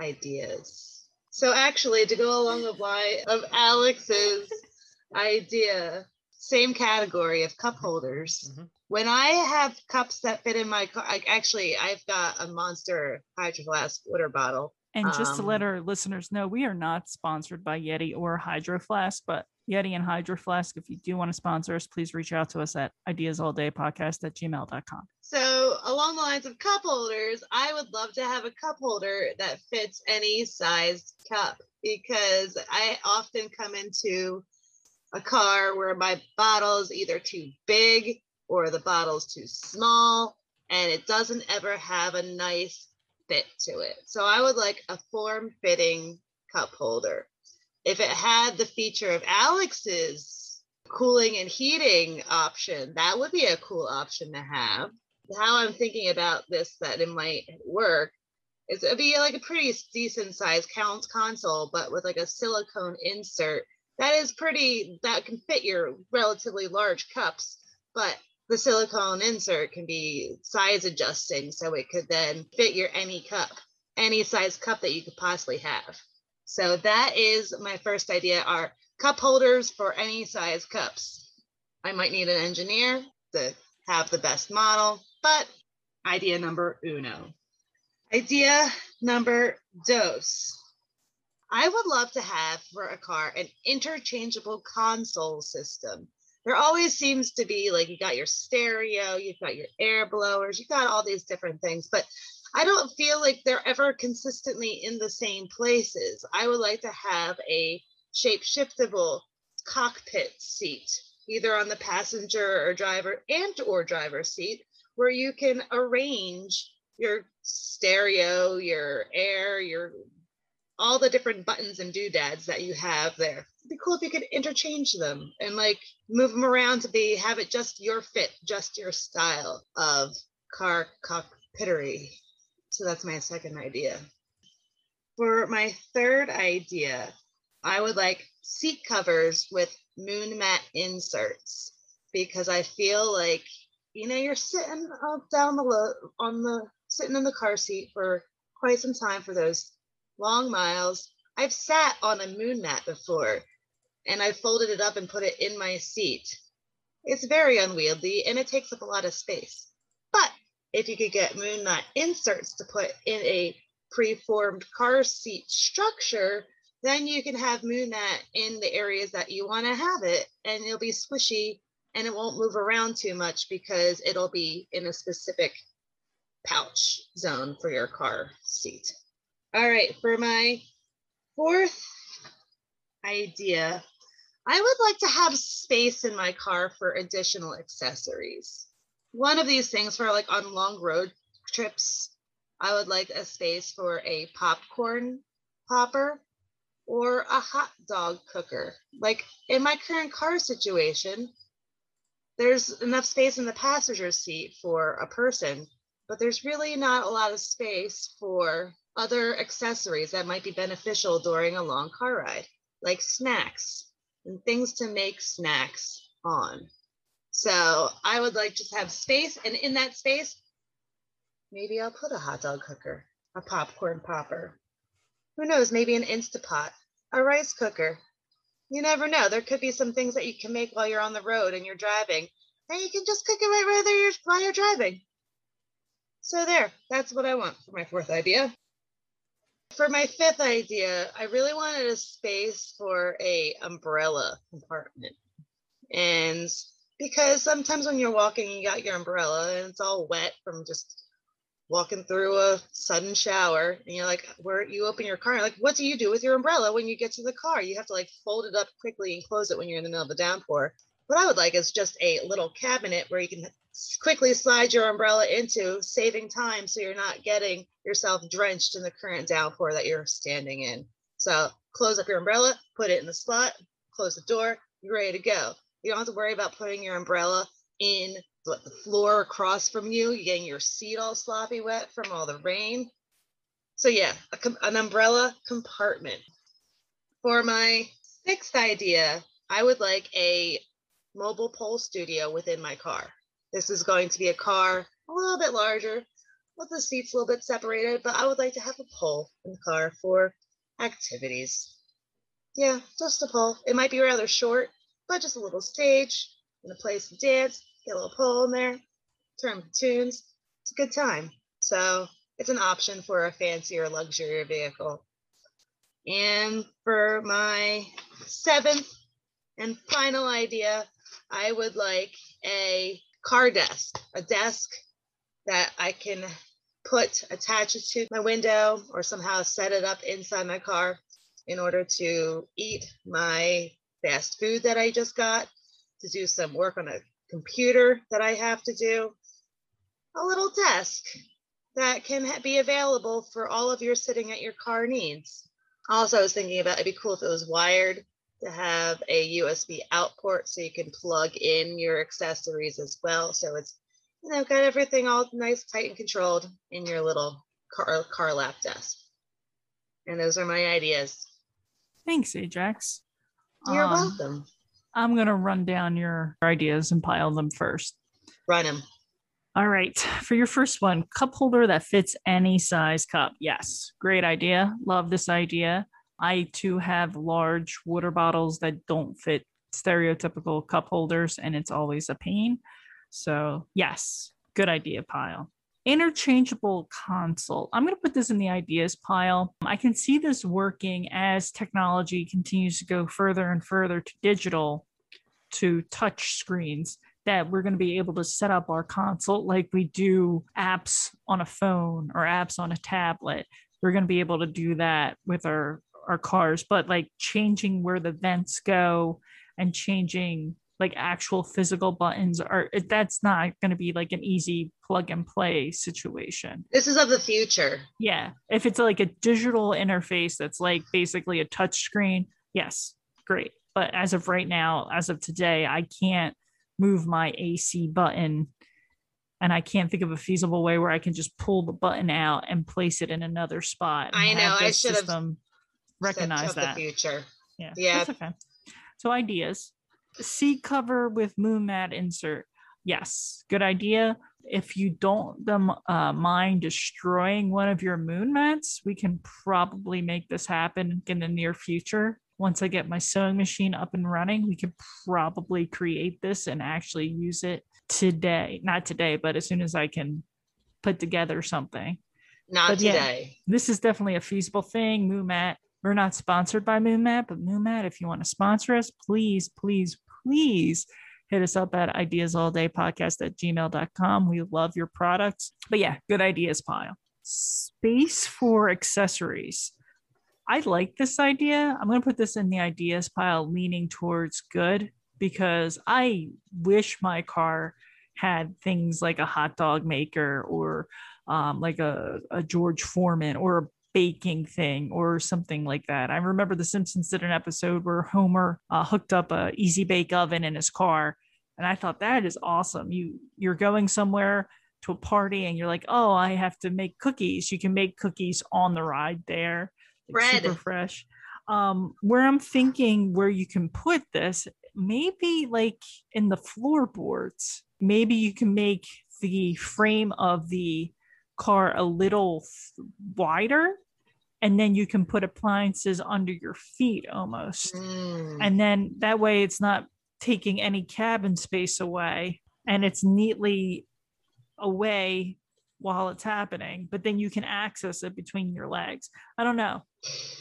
ideas. So actually, to go along the line of Alex's idea, same category of cup holders. Mhm. When I have cups that fit in my car, I, actually, I've got a monster hydro flask water bottle. And just to let Um, our listeners know, we are not sponsored by Yeti or Hydro Flask, but Yeti and Hydro Flask. If you do want to sponsor us, please reach out to us at ideasall.day.podcast at gmail.com. So, along the lines of cup holders, I would love to have a cup holder that fits any size cup because I often come into a car where my bottle is either too big or the bottle's too small and it doesn't ever have a nice fit to it. So, I would like a form fitting cup holder. If it had the feature of Alex's cooling and heating option, that would be a cool option to have. How I'm thinking about this that it might work is it'd be like a pretty decent sized console, but with like a silicone insert that is pretty that can fit your relatively large cups, but the silicone insert can be size adjusting so it could then fit your any cup, any size cup that you could possibly have. So that is my first idea are cup holders for any size cups. I might need an engineer to have the best model, but idea number uno. Idea number dos. I would love to have for a car an interchangeable console system. There always seems to be like you got your stereo, you've got your air blowers, you've got all these different things, but I don't feel like they're ever consistently in the same places. I would like to have a shape shiftable cockpit seat, either on the passenger or driver and or driver seat, where you can arrange your stereo, your air, your all the different buttons and doodads that you have there. Be cool if you could interchange them and like move them around to be have it just your fit, just your style of car cockpittery. So that's my second idea. For my third idea, I would like seat covers with moon mat inserts because I feel like you know you're sitting down the low on the sitting in the car seat for quite some time for those long miles. I've sat on a moon mat before and I folded it up and put it in my seat. It's very unwieldy and it takes up a lot of space. But if you could get moon mat inserts to put in a preformed car seat structure, then you can have moon mat in the areas that you want to have it and it'll be squishy and it won't move around too much because it'll be in a specific pouch zone for your car seat. All right, for my fourth idea, I would like to have space in my car for additional accessories one of these things for like on long road trips, I would like a space for a popcorn popper or a hot dog cooker. Like in my current car situation, there's enough space in the passenger seat for a person, but there's really not a lot of space for other accessories that might be beneficial during a long car ride, like snacks and things to make snacks on. So I would like just have space, and in that space, maybe I'll put a hot dog cooker, a popcorn popper. Who knows? Maybe an Instapot, a rice cooker. You never know. There could be some things that you can make while you're on the road and you're driving, and you can just cook it right, right there while you're driving. So there, that's what I want for my fourth idea. For my fifth idea, I really wanted a space for a umbrella compartment. And because sometimes when you're walking, you got your umbrella and it's all wet from just walking through a sudden shower and you're like where you open your car like what do you do with your umbrella when you get to the car you have to like fold it up quickly and close it when you're in the middle of a downpour what i would like is just a little cabinet where you can quickly slide your umbrella into saving time so you're not getting yourself drenched in the current downpour that you're standing in so close up your umbrella put it in the slot close the door you're ready to go you don't have to worry about putting your umbrella in the floor across from you, you getting your seat all sloppy wet from all the rain. So yeah, a, an umbrella compartment. For my sixth idea, I would like a mobile pole studio within my car. This is going to be a car a little bit larger, with the seats a little bit separated, but I would like to have a pole in the car for activities. Yeah, just a pole. It might be rather short, but just a little stage and a place to dance, get a little pole in there, turn tunes. It's a good time. So it's an option for a fancier luxury vehicle. And for my seventh And final idea, I would like a car desk, a desk that I can put attach it to my window or somehow set it up inside my car in order to eat my fast food that I just got, to do some work on a computer that I have to do. A little desk that can be available for all of your sitting at your car needs. Also, I was thinking about it'd be cool if it was wired to have a USB out port so you can plug in your accessories as well. So it's you know got everything all nice, tight, and controlled in your little car car lap desk. And those are my ideas. Thanks, Ajax. You're Um, welcome. I'm gonna run down your ideas and pile them first. Run them. All right. For your first one, cup holder that fits any size cup. Yes. Great idea. Love this idea. I too have large water bottles that don't fit stereotypical cup holders, and it's always a pain. So, yes, good idea pile. Interchangeable console. I'm going to put this in the ideas pile. I can see this working as technology continues to go further and further to digital, to touch screens that we're going to be able to set up our console like we do apps on a phone or apps on a tablet. We're going to be able to do that with our our cars, but like changing where the vents go and changing like actual physical buttons are that's not going to be like an easy plug and play situation. This is of the future. Yeah, if it's like a digital interface that's like basically a touch screen, yes, great. But as of right now, as of today, I can't move my AC button and I can't think of a feasible way where I can just pull the button out and place it in another spot. I know, I should have recognize that. the future. Yeah. Yeah. That's okay. So ideas. Seat cover with moon mat insert. Yes, good idea. If you don't them uh, mind destroying one of your moon mats, we can probably make this happen in the near future. Once I get my sewing machine up and running, we could probably create this and actually use it today. Not today, but as soon as I can put together something Not But yeah. today. this is definitely a feasible thing. MoonMat. We're not sponsored by MoonMat, but MoonMat, if you want to sponsor us, please, please, please hit us up at ideasalldaypodcast at gmail.com. We love your products. But yeah, good ideas pile. Space for accessories. I like this idea. I'm going to put this in the ideas pile leaning towards good because I wish my car had things like a hot dog maker or um, like a, a George Foreman or a baking thing or something like that. I remember The Simpsons did an episode where Homer uh, hooked up a easy bake oven in his car, and I thought that is awesome. You you're going somewhere to a party and you're like, oh, I have to make cookies. You can make cookies on the ride there, like super fresh. Um, where I'm thinking where you can put this, maybe like in the floorboards. Maybe you can make the frame of the car a little wider and then you can put appliances under your feet almost Mm. and then that way it's not taking any cabin space away and it's neatly away while it's happening but then you can access it between your legs i don't know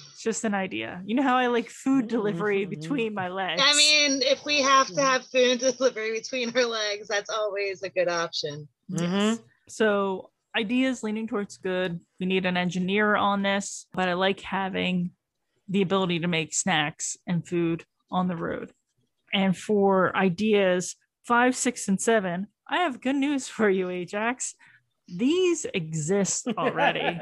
it's just an idea you know how i like food delivery Mhm. between my legs I mean, if we have to have food delivery between our legs, that's always a good option. Yes. So ideas leaning towards good. We need an engineer on this, but I like having the ability to make snacks and food on the road. And for ideas five, six, and seven, I have good news for you, Ajax. These exist already.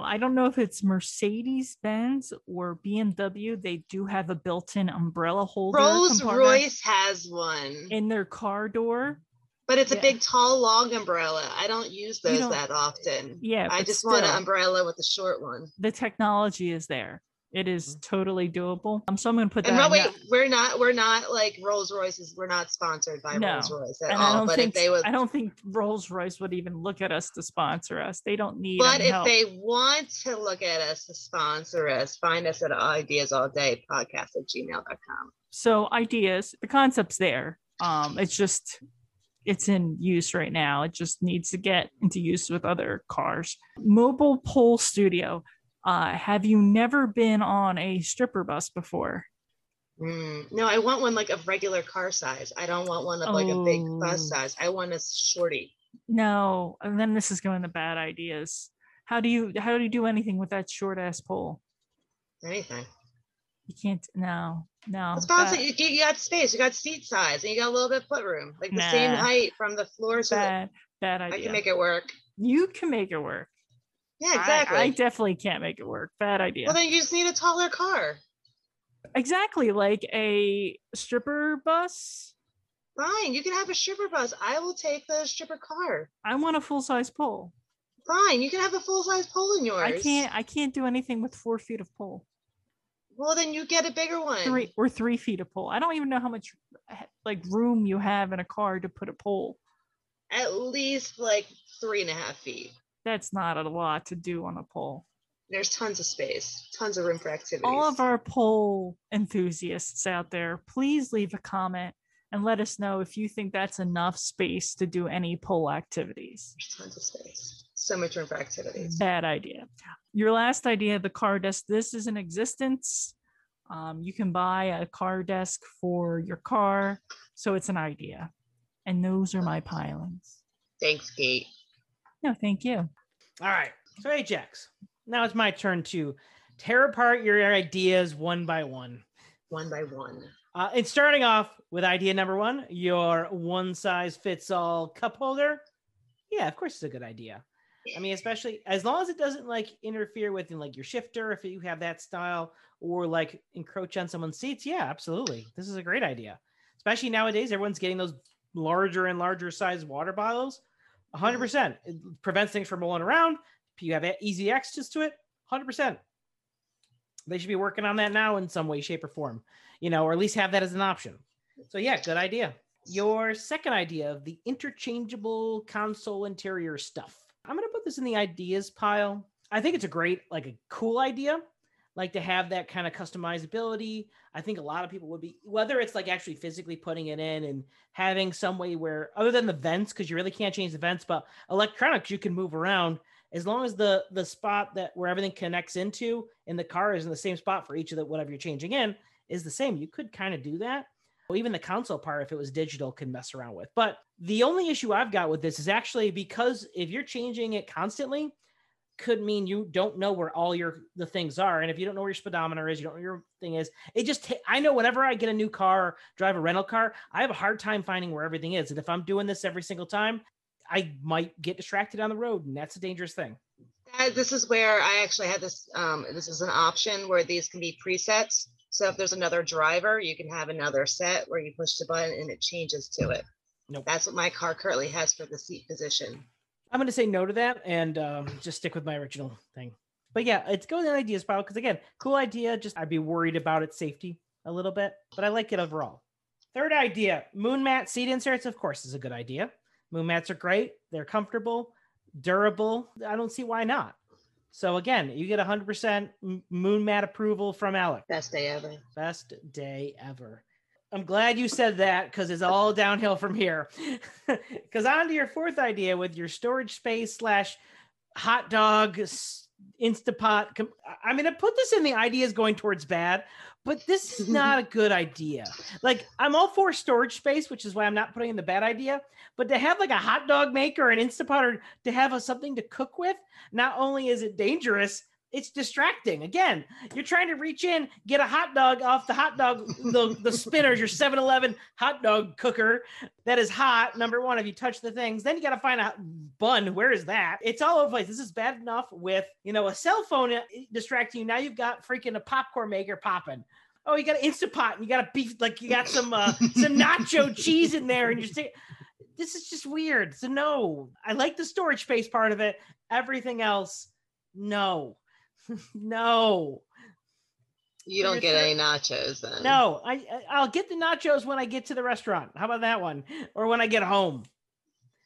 I don't know if it's Mercedes Benz or BMW. They do have a built in umbrella holder Rolls compartment Royce has one, in their car door. But it's a big, tall, long umbrella. I don't use those don't- that often. Yeah. I just want an umbrella with a short one. the technology is there. It is totally doable. Um, so I'm going to put that. And no, wait, we're not, we're not like Rolls Royces. We're not sponsored by No. Rolls Royce at and I all. don't But think if they would, I don't think Rolls Royce would even look at us to sponsor us. They don't need. but if help. they want to look at us to sponsor us, find us at ideas all day podcast at gmail.com. so ideas, the concept's there. Um, it's just it's in use right now. It just needs to get into use with other cars. Mobile pole studio. Uh, have you never been on a stripper bus before? Mm, no, I want one like of regular car size. I don't want one of like a big bus Oh. size. I want a shorty. No, and then this is going to bad ideas. How do you how do you do anything with that short ass pole? Anything. You can't. No, no. Let's balance that- it. You, you got space. You got seat size, and you got a little bit of foot room, like the same height from the floor. So that bad, bad I can make it work. you can make it work. Yeah, I- exactly. I, definitely can't make it work. Bad idea. Well, then you just need a taller car. exactly like a stripper bus. Fine, you can have a stripper bus. I will take the stripper car. I want a full size pole. Fine, you can have a full size pole in yours. I can't. I can't do anything with four feet of pole. Well, then you get a bigger one. Three or three feet of pole. I don't even know how much eh, like room you have in a car to put a pole. At least like three and a half feet. That's not a lot to do on a pole. There's tons of space, tons of room for activities. all of our pole enthusiasts out there, please leave a comment and let us know if you think that's enough space to do any pole activities. There's tons of space. So much room for activities. Bad idea. Your last idea, the car desk, this is in existence. Um, you can buy a car desk for your car. So it's an idea. And those are my pilings. Thanks, Kate. No, thank you. All right. So Ajax. Now it's my turn to tear apart your ideas one by one. One by one. Uh, and starting off with idea number one, your one size fits all cup holder. Yeah, of course it's a good idea. I mean, especially as long as it doesn't like interfere with like your shifter, if you have that style, or like encroach on someone's seats. Yeah, absolutely. This is a great idea. Especially nowadays, everyone's getting those larger and larger size water bottles. 100%. Mm-hmm. It prevents things from rolling around. You have easy access to it. 100%. They should be working on that now in some way, shape, or form, you know, or at least have that as an option. So, yeah, good idea. Your second idea of the interchangeable console interior stuff. I'm going to put this in the ideas pile. I think it's a great, like a cool idea, like to have that kind of customizability. I think a lot of people would be, whether it's like actually physically putting it in and having some way where, other than the vents, because you really can't change the vents, but electronics you can move around as long as the the spot that where everything connects into in the car is in the same spot for each of the whatever you're changing in is the same. You could kind of do that. Well, even the console part, if it was digital, can mess around with. But the only issue I've got with this is actually because if you're changing it constantly, could mean you don't know where all your the things are. And if you don't know where your speedometer is, you don't know your thing is. It just ta- I know whenever I get a new car, drive a rental car, I have a hard time finding where everything is. And if I'm doing this every single time, I might get distracted on the road, and that's a dangerous thing. Uh, this is where I actually had this. Um, this is an option where these can be presets. So if there's another driver, you can have another set where you push the button and it changes to it. Nope. That's what my car currently has for the seat position. I'm going to say no to that and um, just stick with my original thing. But yeah, it's going in ideas pile because again, cool idea. Just I'd be worried about its safety a little bit, but I like it overall. Third idea: moon mat seat inserts. Of course, is a good idea. Moon mats are great. They're comfortable, durable. I don't see why not. So again, you get 100% moon mat approval from Alex. Best day ever. Best day ever. I'm glad you said that because it's all downhill from here. Because on to your fourth idea with your storage space slash hot dog Instapot. I'm going to put this in the ideas going towards bad, but this is not a good idea. Like, I'm all for storage space, which is why I'm not putting in the bad idea. But to have like a hot dog maker, an Instapot, or to have a, something to cook with, not only is it dangerous, it's distracting. Again, you're trying to reach in, get a hot dog off the hot dog, the, the spinners, your 7 Eleven hot dog cooker that is hot. Number one, if you touch the things, then you got to find a bun. Where is that? It's all over the place. This is bad enough with, you know, a cell phone uh, distracting you. Now you've got freaking a popcorn maker popping. Oh, you got an Instapot and you got a beef, like you got some, uh, some nacho cheese in there and you're saying, this is just weird. So no, I like the storage space part of it. Everything else, no. no, You don't get any nachos then. no. I I'll get the nachos when I get to the restaurant. How about that one? Or when I get home.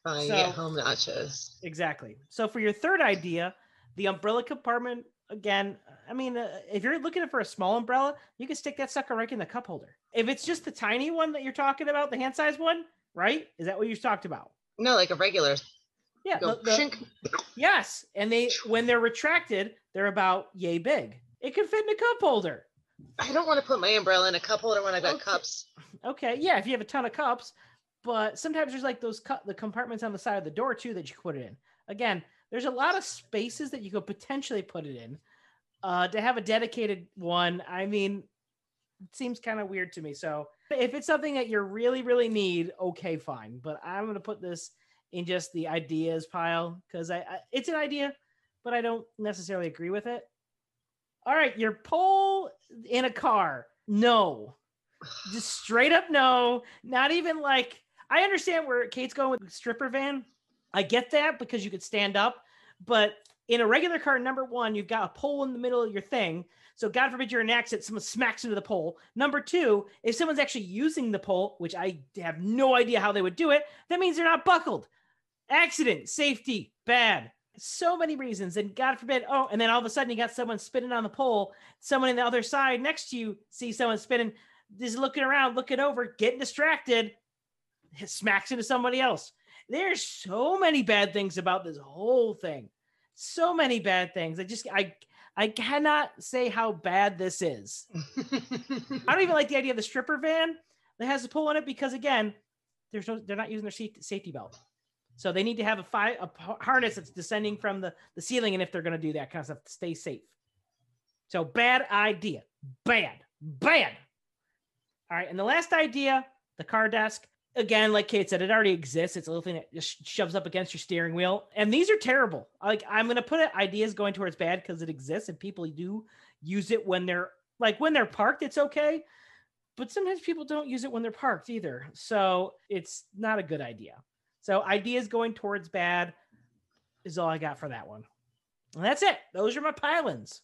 Fine, So- get home nachos. Exactly. So for your third idea, the umbrella compartment again. I mean, uh, if you're looking for a small umbrella, you can stick that sucker right in the cup holder. If it's just the tiny one that you're talking about, the hand size one, right? Is that what you talked about? No, like a regular. Yeah. The- the-. Yes, and they when they're retracted, they're about yay big. It can fit in a cup holder. I don't want to put my umbrella in a cup holder when I've got Okay. cups. Okay, yeah, if you have a ton of cups, but sometimes there's like those cut the compartments on the side of the door too that you put it in. Again, there's a lot of spaces that you could potentially put it in. Uh, to have a dedicated one, I mean, it seems kind of weird to me. So if it's something that you really, really need, okay, fine. But I'm gonna put this in just the ideas pile because I, I it's an idea, but I don't necessarily agree with it. All right, your pole in a car. No. Just straight up no. Not even like i understand where kate's going with the stripper van. I get that because you could stand up but in a regular car number one you've got a pole in the middle of your thing. So god forbid you're an accident someone smacks into the pole. Number two if someone's actually using the pole which i have no idea how they would do it that means they're not buckled. Accident safety bad so many reasons and god forbid oh and then all of a sudden you got someone spinning on the pole someone in the other side next to you sees someone spinning is looking around, looking over, getting distracted, smacks into somebody else. There's so many bad things about this whole thing. So many bad things. I just I I cannot say how bad this is. I don't even like the idea of the stripper van that has a pole on it because again, there's no they're not using their safety belt. So they need to have a, fi- a harness that's descending from the, the ceiling, and if they're going to do that kind of stuff, stay safe. So bad idea, bad, bad. All right, and the last idea, the car desk. Again, like Kate said, it already exists. It's a little thing that just shoves up against your steering wheel, and these are terrible. Like I'm gonna put it ideas going towards bad because it exists and people do use it when they're like when they're parked. It's okay, but sometimes people don't use it when they're parked either. So it's not a good idea. So ideas going towards bad is all I got for that one. And that's it. Those are my pilings.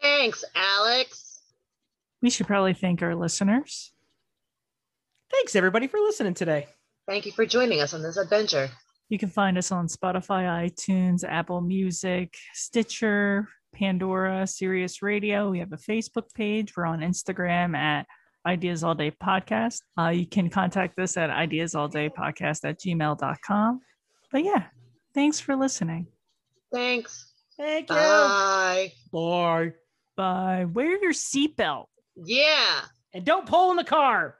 Thanks, Alex. We should probably thank our listeners. Thanks everybody for listening today. Thank you for joining us on this adventure. You can find us on Spotify, iTunes, Apple Music, Stitcher, Pandora, Sirius Radio. We have a Facebook page. We're on Instagram at Ideas All Day Podcast. Uh, you can contact us at Ideas All Day Podcast at gmail.com. But yeah, thanks for listening. Thanks. Thank you. Bye. Bye. Bye. Wear your seatbelt. Yeah. And don't pull in the car.